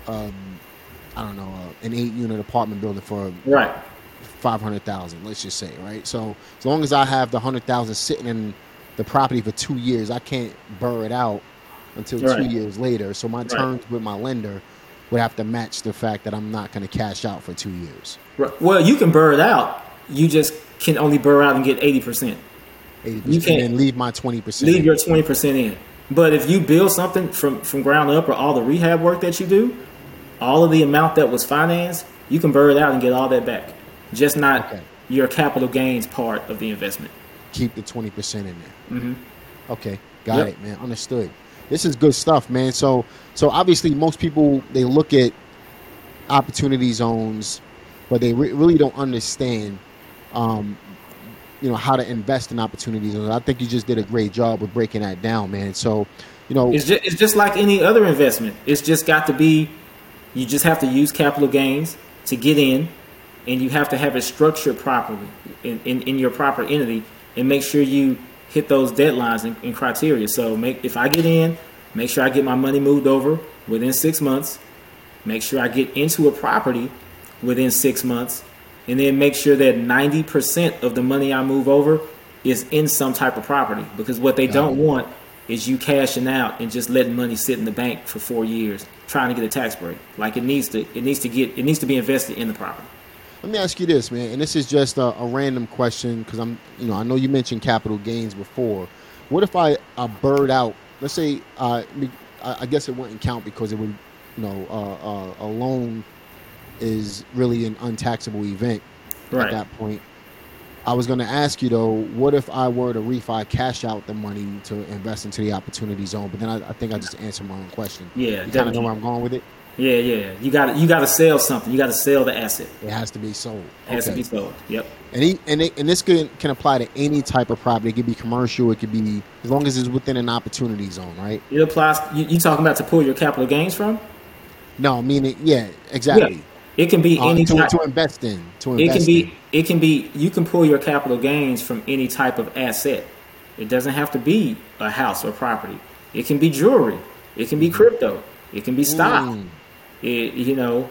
Speaker 1: um, I don't know, uh, an eight unit apartment building for
Speaker 2: Right.
Speaker 1: five hundred thousand. Let's just say, right? So as long as I have the hundred thousand sitting in the property for two years, I can't BRRRR it out until two years later. So my terms with my lender would have to match the fact that I'm not going to cash out for two years.
Speaker 2: Right. Well, you can BRRRR it out. You just can only BRRRR out and get eighty percent.
Speaker 1: Eighty
Speaker 2: You can't-
Speaker 1: and leave my twenty percent.
Speaker 2: Leave your twenty percent in. But if you build something from from ground up or all the rehab work that you do, all of the amount that was financed, you can BRRRR it out and get all that back. Just not
Speaker 1: Okay.
Speaker 2: your capital gains part of the investment.
Speaker 1: Keep the 20% in there.
Speaker 2: Mhm.
Speaker 1: Okay, got
Speaker 2: Yep.
Speaker 1: it, man. Understood. This is good stuff, man. So, so obviously, most people they look at opportunity zones, but they re- really don't understand, um, you know, how to invest in opportunity zones. I think you just did a great job with breaking that down, man. So, you know,
Speaker 2: It's just, it's just like any other investment. It's just got to be, you just have to use capital gains to get in, and you have to have it structured properly in, in, in your proper entity, and make sure you hit those deadlines and, and criteria. So, make if I get in, make sure I get my money moved over within six months. Make sure I get into a property within six months, and then make sure that ninety percent of the money I move over is in some type of property. Because what they don't want is you cashing out and just letting money sit in the bank for four years trying to get a tax break. Like it needs to, it needs to get, it needs to be invested in the property.
Speaker 1: Let me ask you this, man, and this is just a, a random question because I'm, you know, I know you mentioned capital gains before. What if I, I BRRRR out? Let's say, uh, I, I guess it wouldn't count because it would, you know, uh, uh, a loan is really an untaxable event
Speaker 2: Right.
Speaker 1: at that point. I was going to ask you though, what if I were to refi cash out the money to invest into the opportunity zone? But then I, I think I just answered my own question.
Speaker 2: Yeah,
Speaker 1: you kind of know where I'm going with it.
Speaker 2: Yeah, yeah. You got you got to sell something. You got to sell the asset.
Speaker 1: It has to be sold.
Speaker 2: It has
Speaker 1: Okay.
Speaker 2: to be sold. Yep.
Speaker 1: And he, and, it, and this can can apply to any type of property. It could be commercial. It could be as long as it's within an opportunity zone, right?
Speaker 2: It applies. You, you talking about to pull your capital gains from?
Speaker 1: No, meaning yeah, exactly.
Speaker 2: Yeah. It can be
Speaker 1: Uh,
Speaker 2: any
Speaker 1: to,
Speaker 2: type.
Speaker 1: to invest in. To invest It
Speaker 2: can be.
Speaker 1: in.
Speaker 2: It can be. You can pull your capital gains from any type of asset. It doesn't have to be a house or property. It can be jewelry. It can be crypto. It can be stock.
Speaker 1: Mm.
Speaker 2: It, you know,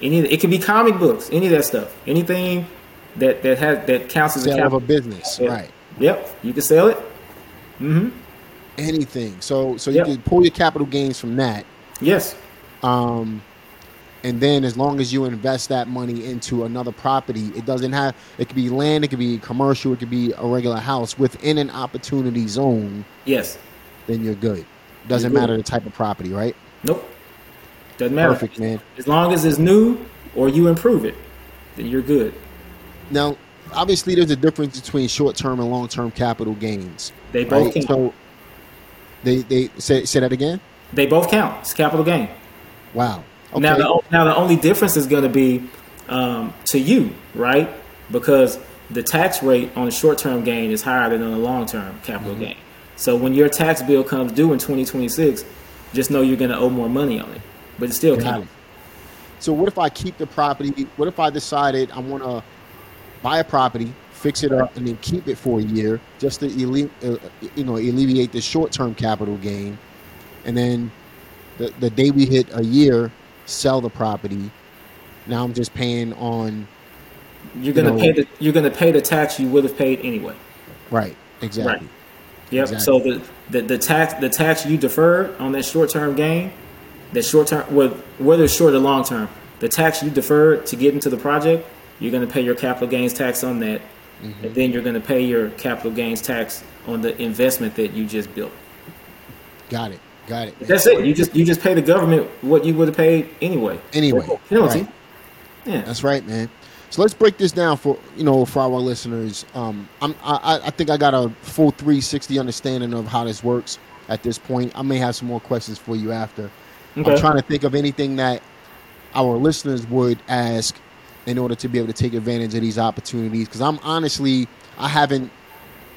Speaker 2: any. It can be comic books. Any of that stuff. Anything that that has that counts as a
Speaker 1: a business,
Speaker 2: Yeah.
Speaker 1: right?
Speaker 2: Yep. You can sell it. Mm-hmm.
Speaker 1: Anything. So so you
Speaker 2: Yep.
Speaker 1: can pull your capital gains from that.
Speaker 2: Yes.
Speaker 1: um, and then as long as you invest that money into another property, it doesn't have. It could be land, it could be commercial, it could be a regular house within an opportunity zone.
Speaker 2: Yes.
Speaker 1: Then you're good. Doesn't
Speaker 2: You're good.
Speaker 1: matter the type of property, right?
Speaker 2: Nope. Doesn't matter.
Speaker 1: Perfect, man.
Speaker 2: As long as it's new or you improve it, then you're good.
Speaker 1: Now, obviously, there's a difference between short-term and long-term capital gains.
Speaker 2: They both
Speaker 1: Right?
Speaker 2: count.
Speaker 1: So they they say say that again.
Speaker 2: They both count. It's capital gain.
Speaker 1: Wow. Okay.
Speaker 2: Now, the, now the only difference is going to be um, to you, right? Because the tax rate on the short-term gain is higher than on the long-term capital
Speaker 1: Mm-hmm.
Speaker 2: gain. So when your tax bill comes due in 2026, just know you're going to owe more money on it, but it still
Speaker 1: Got
Speaker 2: counts.
Speaker 1: So what if I keep the property? What if I decided I want to buy a property, fix it up, and then keep it for a year just to uh, you know alleviate the short term capital gain, and then the the day we hit a year, sell the property. Now I'm just paying on
Speaker 2: You're going to
Speaker 1: know-
Speaker 2: pay the you're going to pay the tax you would have paid anyway.
Speaker 1: right exactly.
Speaker 2: Yep.
Speaker 1: Exactly.
Speaker 2: So the, the the tax the tax you deferred on that short term gain, that short term whether it's short or long term, the tax you deferred to get into the project, you're going to pay your capital gains tax on that,
Speaker 1: Mm-hmm.
Speaker 2: and then you're going to pay your capital gains tax on the investment that you just built.
Speaker 1: Got it. Got it.
Speaker 2: That's it. You just you just pay the government what you would have paid anyway.
Speaker 1: Anyway,
Speaker 2: penalty.
Speaker 1: right.
Speaker 2: Yeah.
Speaker 1: That's right, man. So let's break this down for you know for our listeners. Um, I'm, I I think I got a full 360 understanding of how this works at this point. I may have some more questions for you after.
Speaker 2: Okay.
Speaker 1: I'm trying to think of anything that our listeners would ask in order to be able to take advantage of these opportunities. Because I'm honestly, I haven't,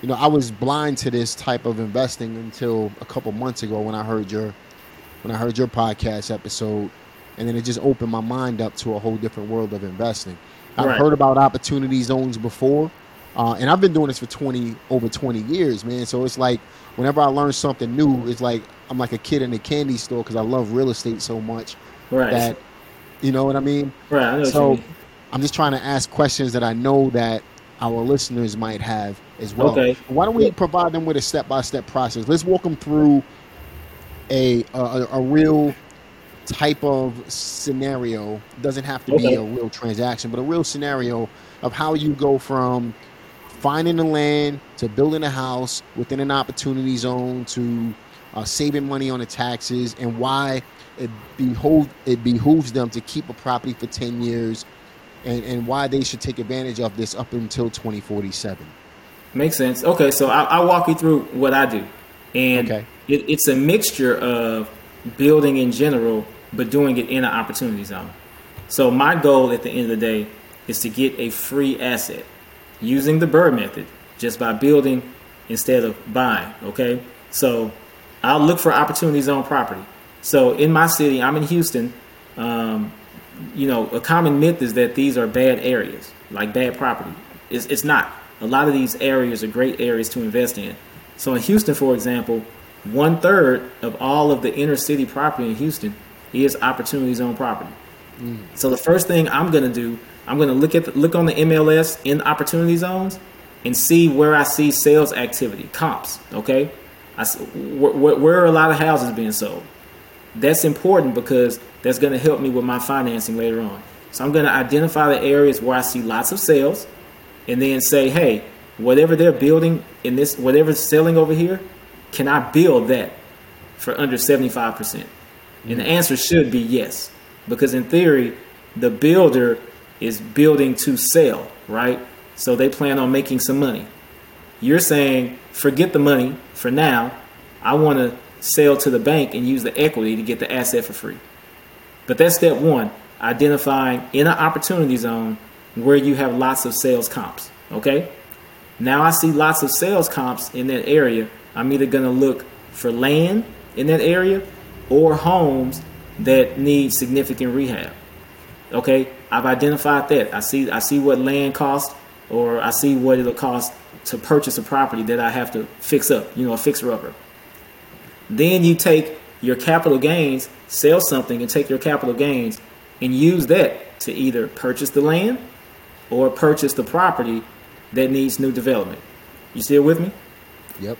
Speaker 1: you know, I was blind to this type of investing until a couple months ago when I heard your when I heard your podcast episode, and then it just opened my mind up to a whole different world of investing. I've
Speaker 2: Right.
Speaker 1: heard about opportunity zones before, uh, and I've been doing this for 20 over 20 years, man. So it's like whenever I learn something new, it's like I'm like a kid in a candy store because I love real estate so much
Speaker 2: right.
Speaker 1: that you know what I mean.
Speaker 2: right. I know what you
Speaker 1: So
Speaker 2: mean.
Speaker 1: I'm just trying to ask questions that I know that our listeners might have as well.
Speaker 2: Okay.
Speaker 1: Why don't we provide them with a step by step process? Let's walk them through a a, a real type of scenario. Doesn't have to be a real transaction, but a real scenario of how you go from finding the land to building a house within an opportunity zone to uh, saving money on the taxes and why it behoove it behooves them to keep a property for 10 years and, and why they should take advantage of this up until 2047
Speaker 2: Makes sense. Okay, so I, I'll walk you through what I do, and
Speaker 1: Okay.
Speaker 2: it, it's a mixture of building in general, but doing it in an opportunity zone. So my goal at the end of the day is to get a free asset using the BRRRR method, just by building instead of buying. Okay, so I'll look for opportunities on property. So in my city, I'm in Houston. Um, you know, a common myth is that these are bad areas, like bad property. It's, it's not. A lot of these areas are great areas to invest in. So in Houston, for example, one third of all of the inner city property in Houston is opportunity zone property. So the first thing I'm going to do, I'm going to look at the, look on the MLS in opportunity zones and see where I see sales activity, comps. Okay, I s wh- wh- where are a lot of houses being sold? That's important because that's going to help me with my financing later on. So I'm going to identify the areas where I see lots of sales, and then say, hey, whatever they're building in this, whatever's selling over here, can I build that for under 75%? And the mm. answer should be yes, because in theory, the builder is building to sell, right? So they plan on making some money. You're saying, forget the money for now. I want to sell to the bank and use the equity to get the asset for free. But that's step one identifying in an opportunity zone where you have lots of sales comps. Okay? Now I see lots of sales comps in that area. I'm either going to look for land in that area or homes that need significant rehab. Okay? I've identified that. I see I see what land costs or I see what it'll cost to purchase a property that I have to fix up, you know, a fixer upper. Then you take your capital gains, sell something and take your capital gains and use that to either purchase the land or purchase the property that needs new development. You still with me?
Speaker 1: Yep.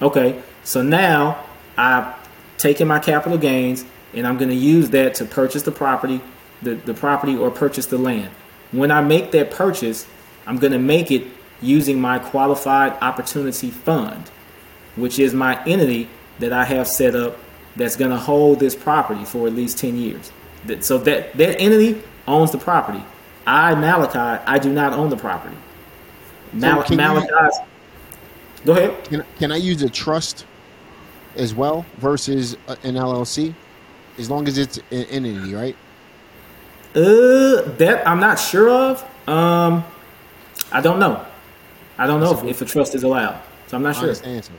Speaker 2: Okay, so now I've taken my capital gains and I'm going to use that to purchase the property, the, the property or purchase the land. When I make that purchase, I'm going to make it using my qualified opportunity fund, which is my entity that I have set up that's going to hold this property for at least 10 years. So that, that entity owns the property. I, Malachi, I do not own the property. Mal- so Malachi. Go ahead.
Speaker 1: Can, can I use a trust as well versus an LLC? As long as it's an entity, right?
Speaker 2: Uh, that I'm not sure of. Um, I don't know. I don't know if, if, a trust is allowed, so I'm not sure.
Speaker 1: Answer.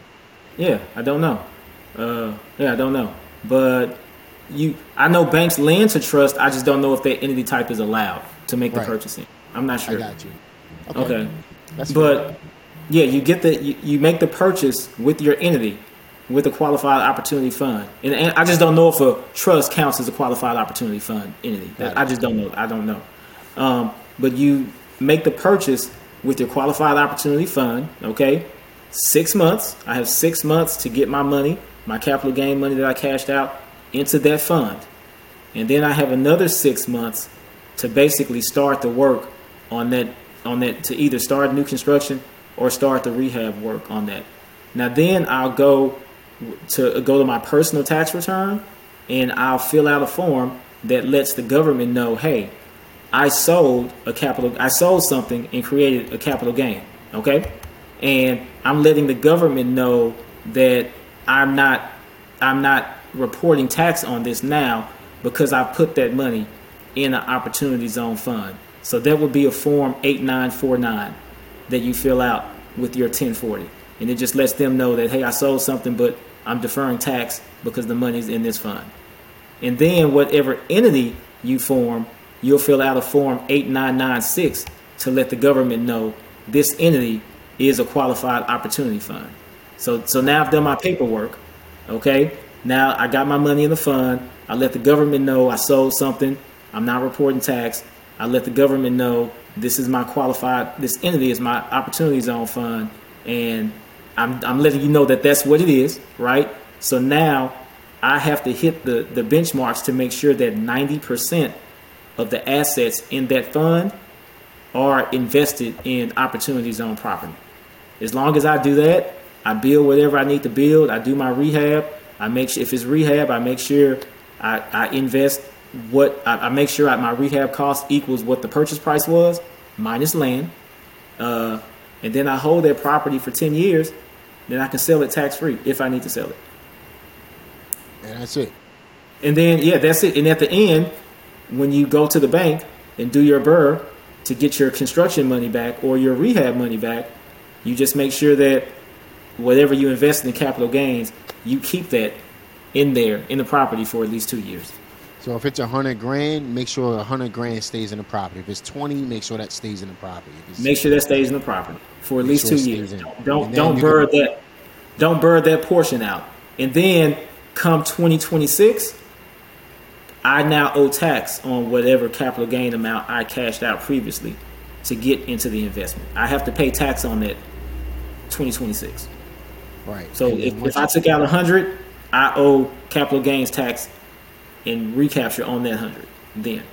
Speaker 2: Yeah, I don't know. Uh, yeah, I don't know. But you, I know banks lend to trust. I just don't know if that entity type is allowed to make the right. purchasing. I'm not sure.
Speaker 1: I got you.
Speaker 2: Okay. okay. That's but fair. yeah, you get the you, you make the purchase with your entity with a qualified opportunity fund. And, and, I just don't know if a trust counts as a qualified opportunity fund entity. I just don't know. I don't know. Um, but you make the purchase with your qualified opportunity fund, okay? Six months. I have six months to get my money, my capital gain money that I cashed out, into that fund. And then I have another six months to basically start the work on that on that to either start new construction or start the rehab work on that. Now then I'll go to go to my personal tax return and I'll fill out a form that lets the government know, hey, I sold a capital I sold something and created a capital gain. Okay? And I'm letting the government know that I'm not I'm not reporting tax on this now because I put that money in an opportunity zone fund. So that would be a form 8949 that you fill out with your 1040. And it just lets them know that, hey, I sold something, but I'm deferring tax because the money's in this fund. And then whatever entity you form, you'll fill out a form 8996 to let the government know this entity is a qualified opportunity fund. So so now I've done my paperwork, okay? Now I got my money in the fund. I let the government know I sold something. I'm not reporting tax. I let the government know this is my qualified this entity is my opportunity zone fund and I'm, I'm letting you know that that's what it is, right? So now I have to hit the, the benchmarks to make sure that 90% of the assets in that fund are invested in opportunity zone property. As long as I do that, I build whatever I need to build, I do my rehab, I make sure if it's rehab, I make sure I, I invest what I, I make sure I, my rehab cost equals what the purchase price was minus land. Uh, and then I hold that property for 10 years then I can sell it tax free if I need to sell it.
Speaker 1: And that's it.
Speaker 2: And then yeah, that's it. And at the end, when you go to the bank and do your BRRRR to get your construction money back or your rehab money back, you just make sure that whatever you invest in capital gains, you keep that in there in the property for at least two years.
Speaker 1: So if it's a hundred grand, make sure a hundred grand stays in the property. If it's twenty, make sure that stays in the property.
Speaker 2: Make sure that stays in the property for at least sure two years. In. Don't don't BRRRR can... that don't BRRRR that portion out. And then come 2026, I now owe tax on whatever capital gain amount I cashed out previously to get into the investment. I have to pay tax on that 2026.
Speaker 1: Right.
Speaker 2: So if, if I took out a 100, I owe capital gains tax and recapture on that hundred then.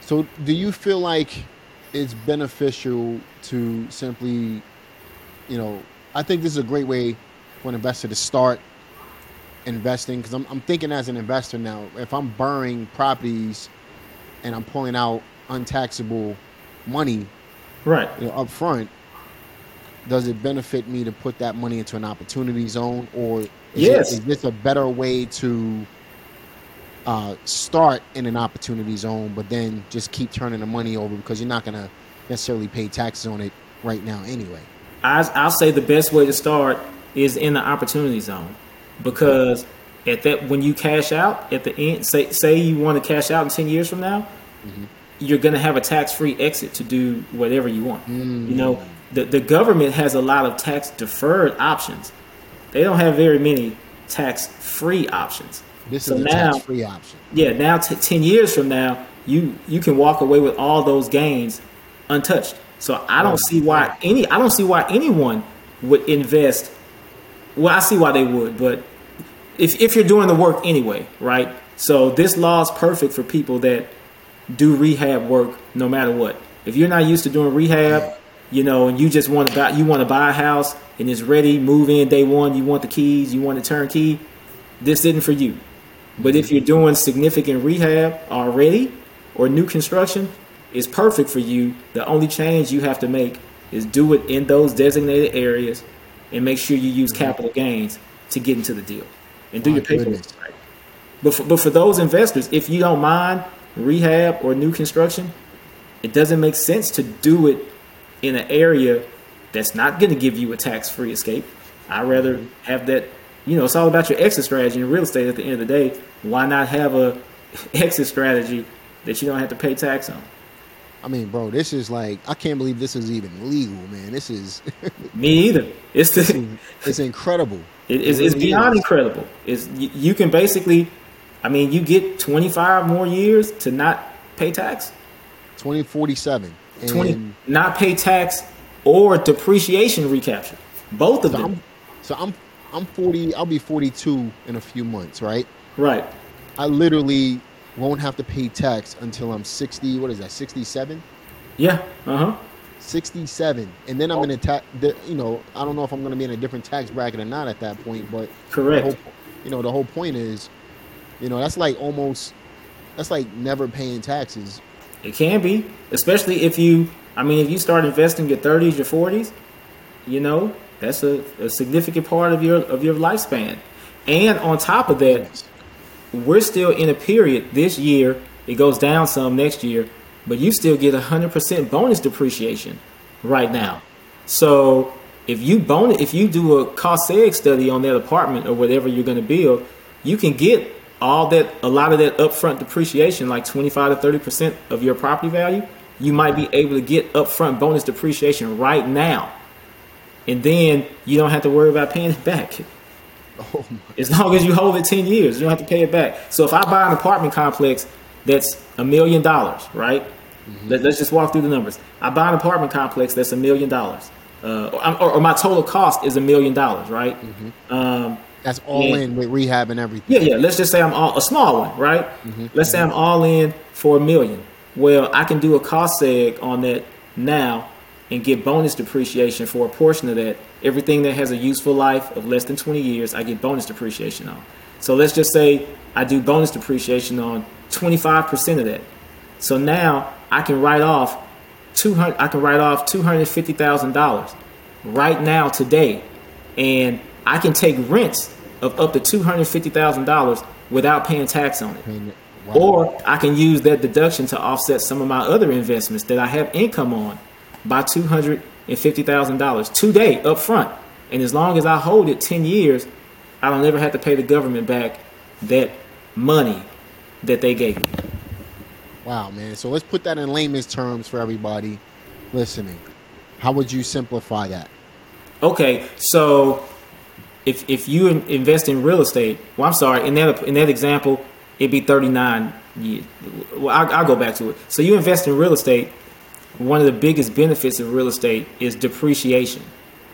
Speaker 1: So, do you feel like it's beneficial to simply, you know, I think this is a great way for an investor to start investing because I'm, I'm thinking as an investor now, if I'm burning properties and I'm pulling out untaxable money
Speaker 2: Right.
Speaker 1: you know, up front, does it benefit me to put that money into an opportunity zone, or is,
Speaker 2: Yes.
Speaker 1: it, is this a better way to uh, start in an opportunity zone, but then just keep turning the money over because you're not going to necessarily pay taxes on it right now anyway?
Speaker 2: I, I'll say the best way to start is in the opportunity zone because at that when you cash out at the end, say say you want to cash out in ten years from now, you're going to have a tax free exit to do whatever you want. You know, the the government has a lot of tax deferred options. They don't have very many tax free options.
Speaker 1: This
Speaker 2: So
Speaker 1: is a
Speaker 2: now-
Speaker 1: tax-free option.
Speaker 2: Yeah, now t- ten years from now, you you can walk away with all those gains untouched. So I don't see why any I don't see why anyone would invest. Well, I see why they would, but if if you're doing the work anyway, right? So this law is perfect for people that do rehab work no matter what. If you're not used to doing rehab, you know, and you just want to buy you want to buy a house and it's ready, move in day one, you want the keys, you want the turnkey, this isn't for you. But if you're doing significant rehab already or new construction, it's perfect for you. The only change you have to make is do it in those designated areas and make sure you use mm-hmm. capital gains to get into the deal and do
Speaker 1: My
Speaker 2: your paperwork right. But for, but for those investors, if you don't mind rehab or new construction, it doesn't make sense to do it in an area that's not going to give you a tax-free escape. I'd rather mm-hmm. have that. You know, it's all about your exit strategy in real estate. At the end of the day, why not have a exit strategy that you don't have to pay tax on?
Speaker 1: I mean, bro, this is like I can't believe this is even legal, man. This is
Speaker 2: Me either. It's the,
Speaker 1: it's incredible.
Speaker 2: It, it's, it's beyond incredible. It's you, you can basically, I mean, you get 25 more years to not pay tax,
Speaker 1: 2047.
Speaker 2: 20 not pay tax or depreciation recapture, both of
Speaker 1: so
Speaker 2: them.
Speaker 1: I'm so I'm I'm 40, I'll be 42 in a few months, right?
Speaker 2: right.
Speaker 1: I literally won't have to pay tax until I'm 60, what is that? 67?
Speaker 2: Yeah. Uh huh.
Speaker 1: 67. And then I'm in a tax you know, I don't know if I'm going to be in a different tax bracket or not at that point, but the
Speaker 2: Correct.
Speaker 1: whole, you know, the whole point is, you know, that's like almost that's like never paying taxes.
Speaker 2: It can be, especially if you. I mean, if you start investing your 30s, your 40s, you know that's a, a significant part of your of your lifespan. And on top of that, we're still in a period this year. It goes down some next year, but you still get 100% bonus depreciation right now. So if you bonus, if you do a cost seg study on that apartment or whatever you're going to build, you can get all that, a lot of that upfront depreciation, like 25 to 30% of your property value. You might be able to get upfront bonus depreciation right now, and then you don't have to worry about paying it back.
Speaker 1: Oh
Speaker 2: As long as you hold it 10 years, you don't have to pay it back. So if I buy an apartment complex that's a million dollars, right? Let, us just walk through the numbers. I buy an apartment complex that's a million dollars, uh, or, my total cost is a million dollars, right? Um,
Speaker 1: That's all
Speaker 2: Yeah.
Speaker 1: in with rehab and everything.
Speaker 2: yeah, yeah. Let's just say I'm all, a small one, right? Let's say I'm all in for a million. Well, I can do a cost seg on that now and get bonus depreciation for a portion of that. Everything that has a useful life of less than 20 years, I get bonus depreciation on. So let's just say I do bonus depreciation on 25% of that. So now I can write off 200 I can write off $250,000 right now today and I can take rents of up to $250,000 without paying tax on it.
Speaker 1: Wow.
Speaker 2: Or I can use that deduction to offset some of my other investments that I have income on by $250,000 today up front. And as long as I hold it 10 years, I don't ever have to pay the government back that money that they gave me.
Speaker 1: Wow, man. So let's put that in layman's terms for everybody listening. How would you simplify that?
Speaker 2: Okay, so if if you invest in real estate, well, I'm sorry, in that in that example, it'd be 39 years. Well, I'll, I'll go back to it. So you invest in real estate. One of the biggest benefits of real estate is depreciation.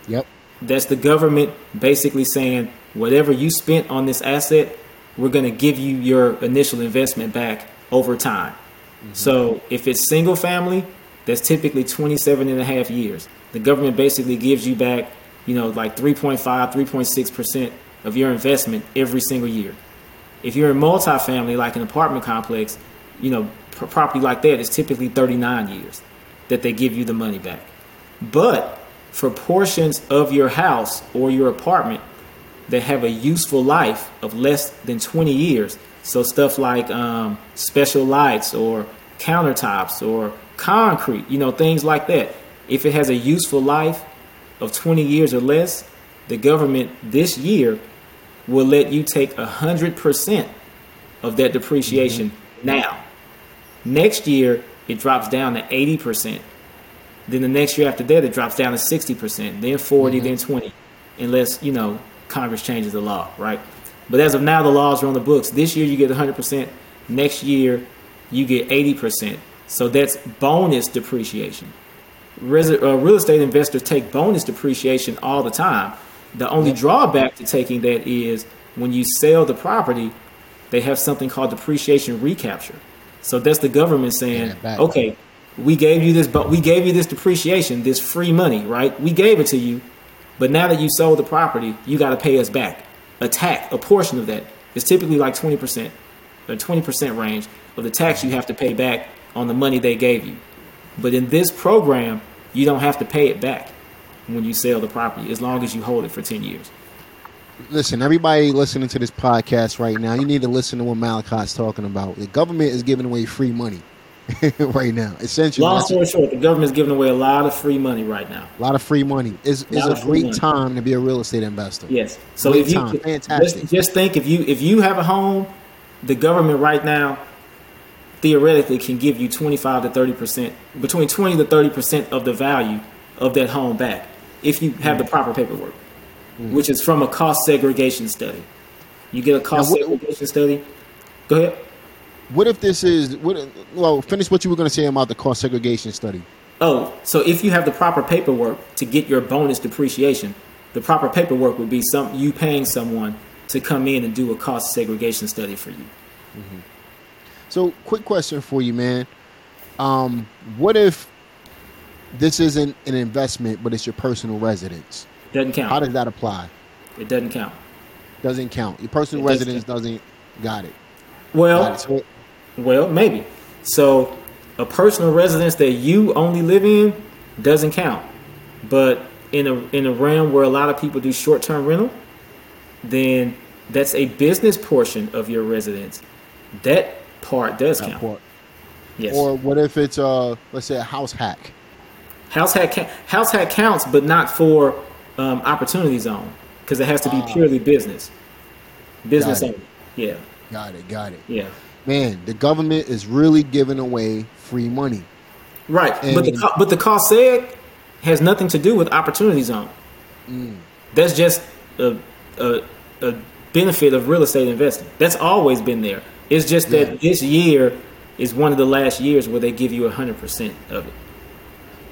Speaker 1: Yep.
Speaker 2: That's the government basically saying whatever you spent on this asset, we're going to give you your initial investment back over time. Mm-hmm. So if it's single family, that's typically 27 and a half years. The government basically gives you back, you know, like 3.5, 3.6% of your investment every single year. If you're in multifamily, like an apartment complex, you know, property like that is typically 39 years that they give you the money back. But for portions of your house or your apartment that have a useful life of less than 20 years, so stuff like um, special lights or countertops or concrete, you know, things like that. If it has a useful life of 20 years or less, the government this year will let you take 100% of that depreciation mm-hmm. now. Next year, it drops down to 80%. Then the next year after that, it drops down to 60%, then 40, mm-hmm. then 20, unless, you know, Congress changes the law, right? But as of now, the laws are on the books. This year, you get 100%. Next year, you get 80%. So that's bonus depreciation. Res- uh, real estate investors take bonus depreciation all the time. The only drawback to taking that is when you sell the property, they have something called depreciation recapture. So that's the government saying, yeah, okay, we gave you this, but we gave you this depreciation, this free money, right? We gave it to you, but now that you sold the property, you got to pay us back a tax, a portion of that. It's typically like 20%, or 20% range of the tax you have to pay back on the money they gave you. But in this program, you don't have to pay it back when you sell the property as long as you hold it for 10 years.
Speaker 1: Listen, everybody listening to this podcast right now, you need to listen to what Malachi's talking about. The government is giving away free money right now. Essentially,
Speaker 2: long story short, the government is giving away a lot of free money right now.
Speaker 1: A lot of free money. It's, it's a, a great money. time to be a real estate investor.
Speaker 2: Yes. So great if you time. Fantastic. Just, just think if you if you have a home, the government right now theoretically can give you 25 to 30 percent, between 20 to 30 percent of the value of that home back if you have mm. the proper paperwork, mm. which is from a cost segregation study. You get a cost what, segregation study. Go ahead.
Speaker 1: What if this is what? Well, finish what you were going to say about the cost segregation study.
Speaker 2: Oh, so if you have the proper paperwork to get your bonus depreciation, the proper paperwork would be some you paying someone to come in and do a cost segregation study for you. Mm-hmm.
Speaker 1: So, quick question for you, man. Um, what if this isn't an investment, but it's your personal residence?
Speaker 2: Doesn't count.
Speaker 1: How does that apply?
Speaker 2: It doesn't count.
Speaker 1: Doesn't count. Your personal it residence doesn't. Got it.
Speaker 2: Well, got it. So, well, maybe. So, a personal residence that you only live in doesn't count. But in a in a realm where a lot of people do short term rental, then that's a business portion of your residence. That part does that count. Part.
Speaker 1: Yes. Or what if it's uh let's say a house hack?
Speaker 2: House hack house hack counts, but not for um, opportunity zone because it has to be uh, purely business. Business only. Yeah.
Speaker 1: Got it. Got it.
Speaker 2: Yeah.
Speaker 1: Man, the government is really giving away free money.
Speaker 2: Right, and but the but the cost seg has nothing to do with opportunity zone. Mm. That's just a, a, a benefit of real estate investing. That's always been there. It's just that yeah. this year is one of the last years where they give you hundred percent of it.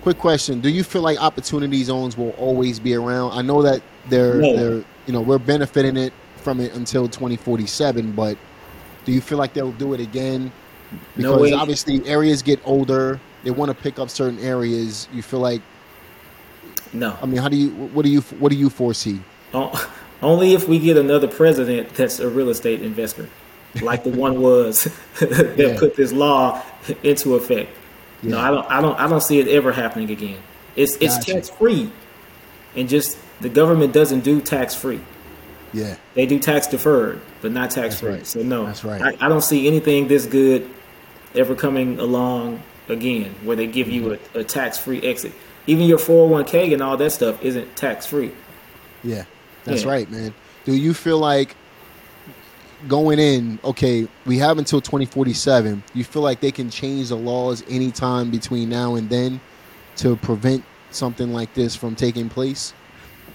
Speaker 1: Quick question: Do you feel like opportunity zones will always be around? I know that they're no. they're you know we're benefiting it from it until 2047, but do you feel like they'll do it again? Because no obviously areas get older, they want to pick up certain areas. You feel like
Speaker 2: no.
Speaker 1: I mean, how do you what do you what do you foresee?
Speaker 2: Oh, only if we get another president that's a real estate investor like the one was that yeah. put this law into effect. Yeah. No, I don't. I don't. I don't see it ever happening again. It's it's gotcha. tax free, and just the government doesn't do tax free.
Speaker 1: Yeah,
Speaker 2: they do tax deferred, but not tax free.
Speaker 1: Right.
Speaker 2: So no,
Speaker 1: that's right.
Speaker 2: I, I, don't see anything this good ever coming along again, where they give mm-hmm. you a, a tax free exit. Even your four hundred one k and all that stuff isn't tax free.
Speaker 1: Yeah, that's yeah. right, man. Do you feel like going in, okay, we have until 2047. You feel like they can change the laws anytime between now and then to prevent something like this from taking place?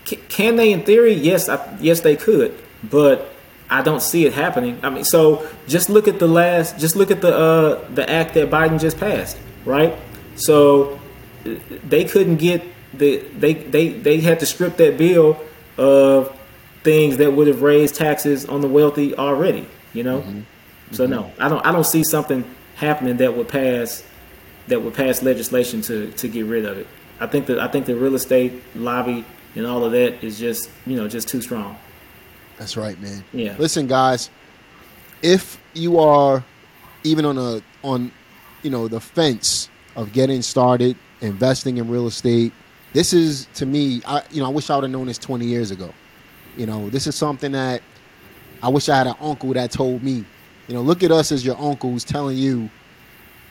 Speaker 2: Can they, in theory? Yes, I, yes, they could, but I don't see it happening. I mean, so just look at the last, just look at the uh, the act that Biden just passed, right? So they couldn't get the they they they had to strip that bill of things that would have raised taxes on the wealthy already. You know, mm-hmm. so mm-hmm. no, I don't. I don't see something happening that would pass that would pass legislation to to get rid of it. I think that I think the real estate lobby and all of that is just you know just too strong.
Speaker 1: That's right, man.
Speaker 2: Yeah.
Speaker 1: Listen, guys, if you are even on a on you know, the fence of getting started, investing in real estate. This is to me, I you know, I wish I would have known this 20 years ago. You know, this is something that I wish I had an uncle that told me. You know, look at us as your uncles telling you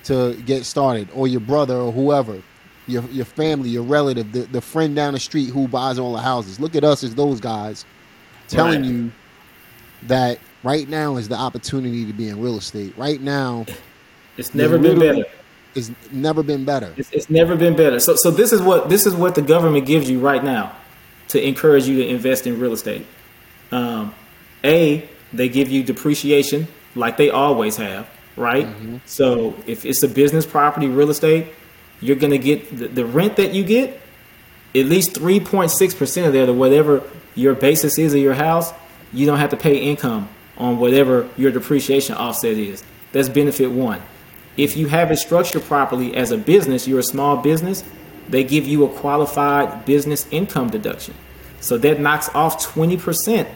Speaker 1: to get started, or your brother, or whoever, your your family, your relative, the, the friend down the street who buys all the houses. Look at us as those guys telling
Speaker 2: Right.
Speaker 1: you that right now is the opportunity to be in real estate. Right now
Speaker 2: It's never been better.
Speaker 1: it's never been better.
Speaker 2: It's, it's never been better. So, so this is what this is what the government gives you right now to encourage you to invest in real estate. Um, a, they give you depreciation like they always have, right? So if it's a business property, real estate, you're going to get the, the rent that you get. At least three point six percent of that, or whatever your basis is of your house, you don't have to pay income on whatever your depreciation offset is. That's benefit one. If you have it structured properly as a business, you're a small business, they give you a qualified business income deduction. So that knocks off 20%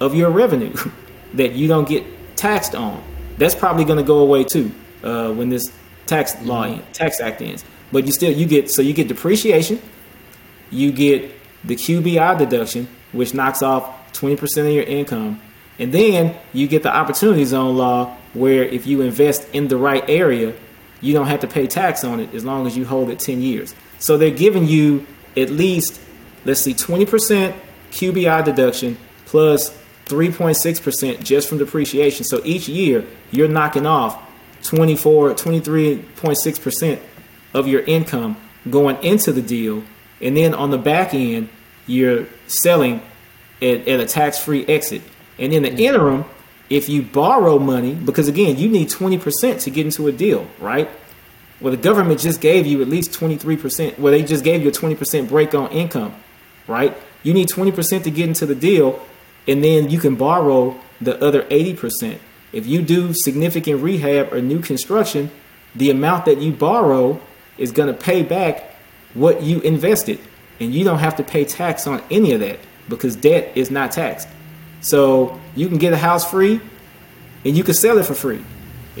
Speaker 2: of your revenue that you don't get taxed on. That's probably going to go away too uh, when this tax law, en- tax act ends. But you still, you get, so you get depreciation, you get the QBI deduction, which knocks off 20% of your income. And then you get the opportunity zone law, where if you invest in the right area, you don't have to pay tax on it as long as you hold it 10 years. So they're giving you at least, let's see, 20% QBI deduction plus 3.6% just from depreciation. So each year you're knocking off 24, 23.6% of your income going into the deal. And then on the back end, you're selling at, at a tax free exit. And in the mm-hmm. interim, if you borrow money, because again, you need 20% to get into a deal, right? Well, the government just gave you at least 23%. Well, they just gave you a 20% break on income, right? You need 20% to get into the deal, and then you can borrow the other 80%. If you do significant rehab or new construction, the amount that you borrow is going to pay back what you invested. And you don't have to pay tax on any of that because debt is not taxed. So you can get a house free and you can sell it for free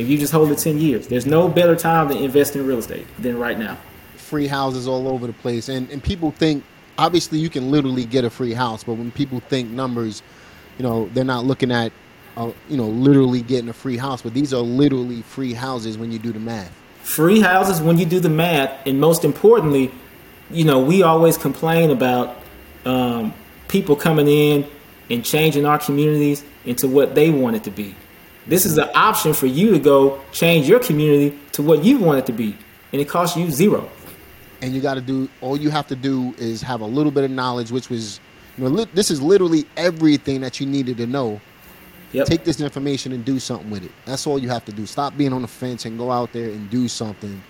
Speaker 2: if you just hold it 10 years. There's no better time to invest in real estate than right now.
Speaker 1: free houses all over the place and and people think obviously you can literally get a free house but when people think numbers you know they're not looking at uh, you know literally getting a free house but these are literally free houses when you do the math
Speaker 2: Free houses when you do the math, and most importantly, you know, we always complain about um, people coming in and changing our communities into what they want it to be. This is an option for you to go change your community to what you want it to be, and it costs you zero.
Speaker 1: and you got to do all you have to do is have a little bit of knowledge which was you know li- this is literally everything that you needed to know.
Speaker 2: Yep.
Speaker 1: take this information and do something with it. That's all you have to do. Stop being on the fence and go out there and do something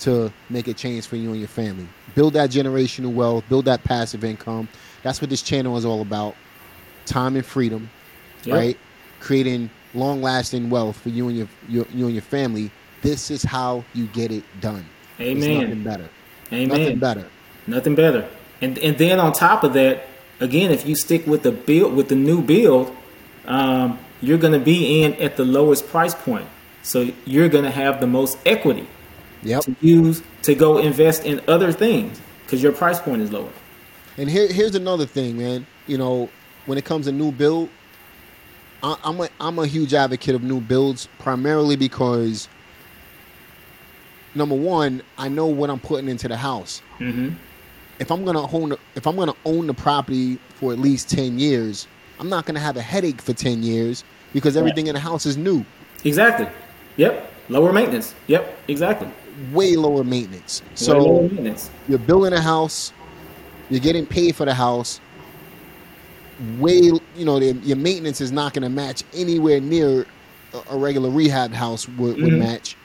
Speaker 1: to make a change for you and your family. Build that generational wealth build that passive income. That's what this channel is all about. Time and freedom
Speaker 2: Yep.
Speaker 1: right? Creating long lasting wealth for you and your, your you and your family this is how you get it done There's
Speaker 2: Amen.
Speaker 1: nothing better
Speaker 2: Amen.
Speaker 1: nothing better
Speaker 2: Nothing better. And and then on top of that, again, if you stick with the build with the new build, um, you're going to be in at the lowest price point. So you're going to have the most equity
Speaker 1: yep
Speaker 2: to use to go invest in other things because your price point is lower.
Speaker 1: And here, here's another thing, man. You know, when it comes to new build, I, I'm a I'm a huge advocate of new builds, primarily because number one, I know what I'm putting into the house.
Speaker 2: hmm
Speaker 1: If I'm gonna own the, if I'm gonna own the property for at least ten years, I'm not gonna have a headache for ten years because everything in the house is new,
Speaker 2: Exactly. Yep. Lower maintenance. Yep. Exactly.
Speaker 1: way lower maintenance.
Speaker 2: Way
Speaker 1: So
Speaker 2: lower maintenance.
Speaker 1: you're building a house, you're getting paid for the house. Way, you know, the, your maintenance is not going to match anywhere near a, a regular rehab house would, would
Speaker 2: Mhm.
Speaker 1: match,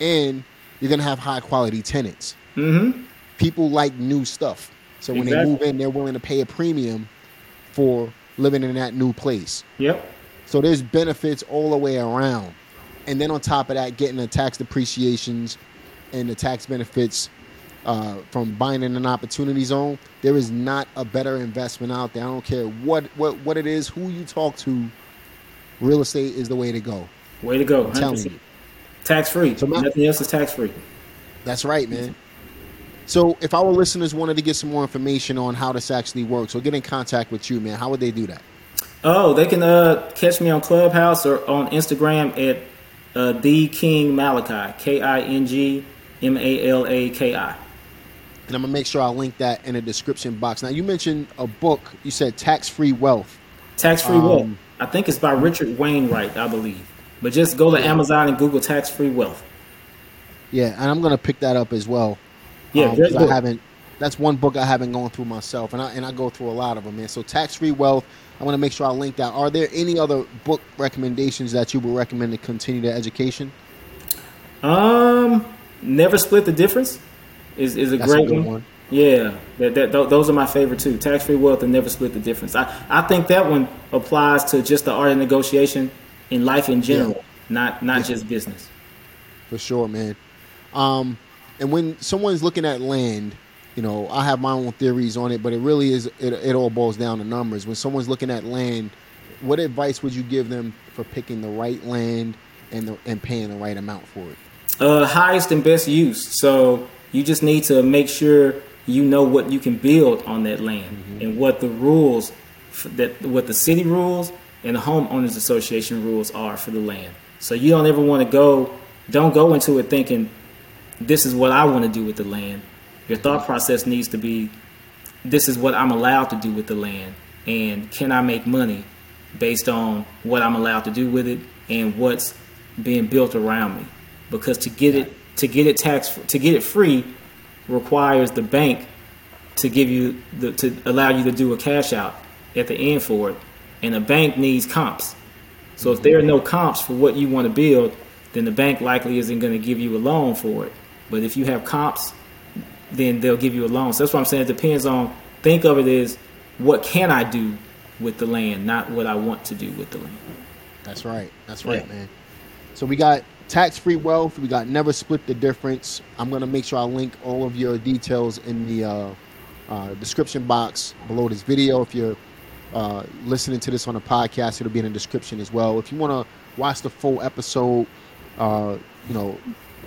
Speaker 1: and you're going to have high quality tenants.
Speaker 2: hmm
Speaker 1: People like new stuff, so when they move in, they're willing to pay a premium for living in that new place.
Speaker 2: Yep.
Speaker 1: So there's benefits all the way around. And then on top of that, getting the tax depreciations and the tax benefits uh, from buying in an opportunity zone, there is not a better investment out there. I don't care what, what, what it is, who you talk to, real estate is the way to go.
Speaker 2: Way to go.
Speaker 1: I'm telling you.
Speaker 2: Tax free. So nothing else is tax free.
Speaker 1: That's right, man. So if our listeners wanted to get some more information on how this actually works or get in contact with you, man, how would they do that?
Speaker 2: Oh, they can uh, catch me on Clubhouse or on Instagram at uh, the King Malachi, K I N G M A L A K I.
Speaker 1: And I'm gonna make sure I link that in the description box. Now you mentioned a book. You said Tax Free Wealth.
Speaker 2: Tax Free um, Wealth. I think it's by Richard Wainwright, I believe. But just go to. Amazon and Google Tax Free Wealth.
Speaker 1: Yeah, and I'm gonna pick that up as well.
Speaker 2: Yeah, um,
Speaker 1: I haven't. That's one book I haven't gone through myself, and I and I go through a lot of them, man. So Tax Free Wealth. I want to make sure I link that. Are there any other book recommendations that you would recommend to continue the education?
Speaker 2: Um, Never Split the Difference is is a That's great a one. one. Yeah, that, that, those are my favorite too. Tax free wealth and never split the difference. I, I think that one applies to just the art of negotiation in life in general, yeah. not not yeah. just business.
Speaker 1: For sure, man. Um, and when someone's looking at land, you know, I have my own theories on it, but it really is it, it all boils down to numbers. When someone's looking at land, what advice would you give them for picking the right land and the, and paying the right amount for it?
Speaker 2: Uh, highest and best use. So you just need to make sure you know what you can build on that land mm-hmm. and what the rules that what the city rules and the homeowners association rules are for the land. So you don't ever want to go don't go into it thinking this is what I want to do with the land. Your thought process needs to be this is what I'm allowed to do with the land and can I make money based on what I'm allowed to do with it and what's being built around me. Because to get it to get it tax to get it free requires the bank to give you the, to allow you to do a cash out at the end for it, and the bank needs comps. So if there are no comps for what you want to build, then the bank likely isn't going to give you a loan for it. But if you have comps, then they'll give you a loan. So that's what I'm saying. It depends on. Think of it as what can I do with the land, not what I want to do with the land.
Speaker 1: That's right. That's right, yeah. man. So we got tax free wealth. We got never split the difference. I'm gonna make sure I link all of your details in the uh, uh, description box below this video. If you're uh, listening to this on a podcast, it'll be in the description as well. If you want to watch the full episode, uh, you know,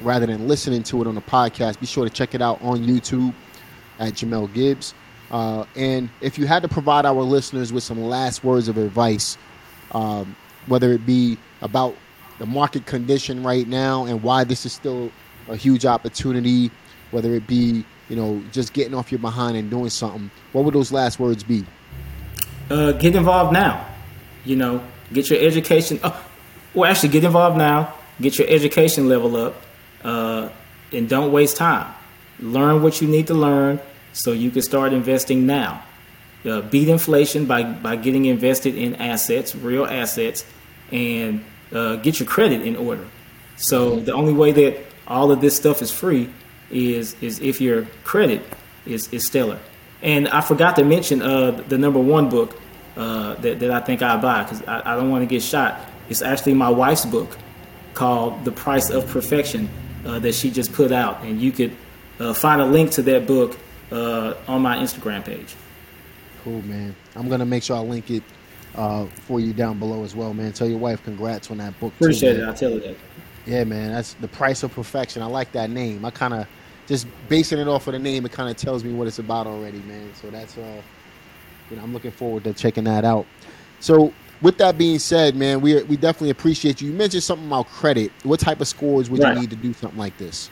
Speaker 1: rather than listening to it on a podcast, be sure to check it out on YouTube at Jamel Gibbs. Uh, and if you had to provide our listeners with some last words of advice, um, whether it be about the market condition right now and why this is still a huge opportunity, whether it be you know just getting off your behind and doing something. What would those last words be?
Speaker 2: Uh, get involved now. You know, get your education. Oh, well, actually, get involved now. Get your education level up, uh, and don't waste time. Learn what you need to learn so you can start investing now. Uh, beat inflation by by getting invested in assets, real assets, and uh, get your credit in order. So the only way that all of this stuff is free is is if your credit is, is stellar. And I forgot to mention uh, the number one book uh, that, that I think I buy because I, I, don't want to get shot. It's actually my wife's book called The Price of Perfection uh, that she just put out. And you could uh, find a link to that book uh, on my Instagram page.
Speaker 1: Cool, man. I'm going to make sure I link it uh, for you down below as well, man. Tell your wife congrats on that book.
Speaker 2: Appreciate
Speaker 1: too,
Speaker 2: it. I'll tell her that.
Speaker 1: Yeah, man. That's the price of perfection. I like that name. I kind of just basing it off of the name. It kind of tells me what it's about already, man. So that's uh, you know, I'm looking forward to checking that out. So with that being said, man, we we definitely appreciate you. You mentioned something about credit. What type of scores would right. you need to do something like this?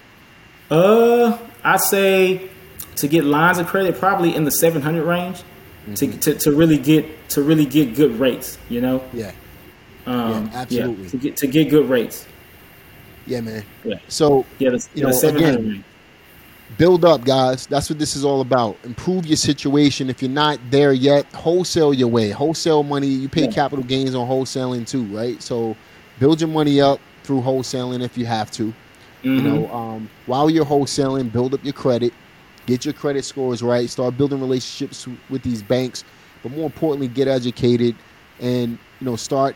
Speaker 2: Uh, I say to get lines of credit probably in the 700 range mm-hmm. to, to, to really get to really get good rates. You know.
Speaker 1: Yeah.
Speaker 2: Um, yeah, absolutely. Yeah, to get to get good rates.
Speaker 1: Yeah, man.
Speaker 2: Yeah.
Speaker 1: So
Speaker 2: yeah, the,
Speaker 1: you know, again, build up, guys. That's what this is all about. Improve your situation. If you're not there yet, wholesale your way. Wholesale money. You pay yeah. capital gains on wholesaling too, right? So build your money up through wholesaling if you have to. Mm-hmm. You know, um, while you're wholesaling, build up your credit. Get your credit scores right. Start building relationships with these banks, but more importantly, get educated and you know start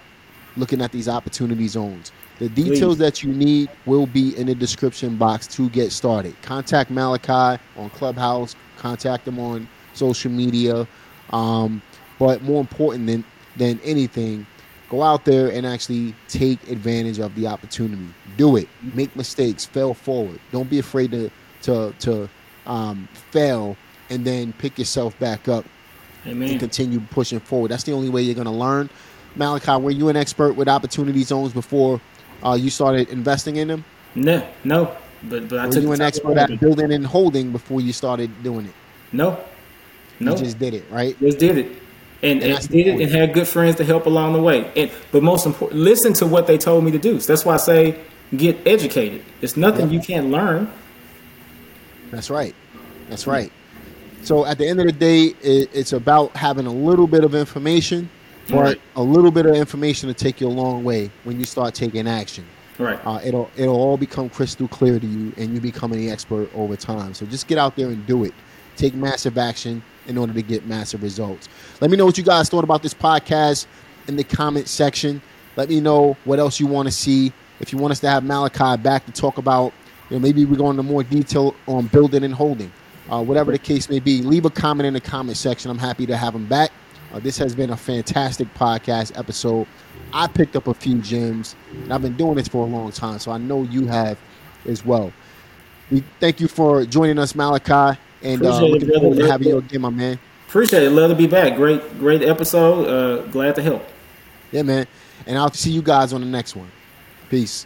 Speaker 1: looking at these opportunity zones. The details Please. that you need will be in the description box to get started. Contact Malachi on Clubhouse. Contact him on social media. Um, but more important than than anything, Go out there and actually take advantage of the opportunity. Do it. Make mistakes. Fail forward. Don't be afraid to to to um, fail and then pick yourself back up
Speaker 2: Amen.
Speaker 1: and continue pushing forward. That's the only way you're going to learn. Malachi, were you an expert with opportunity zones before uh, you started investing in them?
Speaker 2: No, no. But but I
Speaker 1: Were
Speaker 2: took
Speaker 1: you an expert at building and holding before you started doing it?
Speaker 2: No, no.
Speaker 1: You just did it, right?
Speaker 2: Just did it. And,
Speaker 1: And
Speaker 2: and did it and had good friends to help along the way. And but most important, listen to what they told me to do. So that's why I say get educated. It's nothing
Speaker 1: Yeah.
Speaker 2: you can't learn.
Speaker 1: That's right. That's right. So at the end of the day, it, it's about having a little bit of information, but
Speaker 2: Right.
Speaker 1: a little bit of information to take you a long way when you start taking action.
Speaker 2: Right.
Speaker 1: Uh, it'll it'll all become crystal clear to you, and you become an expert over time. So just get out there and do it. Take massive action in order to get massive results. Let me know what you guys thought about this podcast in the comment section. Let me know what else you want to see. If you want us to have Malachi back to talk about, you know, maybe we go into more detail on building and holding. Uh, whatever the case may be, leave a comment in the comment section. I'm happy to have him back. Uh, this has been a fantastic podcast episode. I picked up a few gems, and I've been doing this for a long time, so I know you have as well. We thank you for joining us, Malachi, and uh,
Speaker 2: Appreciate it,
Speaker 1: forward to having you again, my man.
Speaker 2: Appreciate it. Love to be back. Great, great episode. Uh, glad to help.
Speaker 1: Yeah, man. And I'll see you guys on the next one. Peace.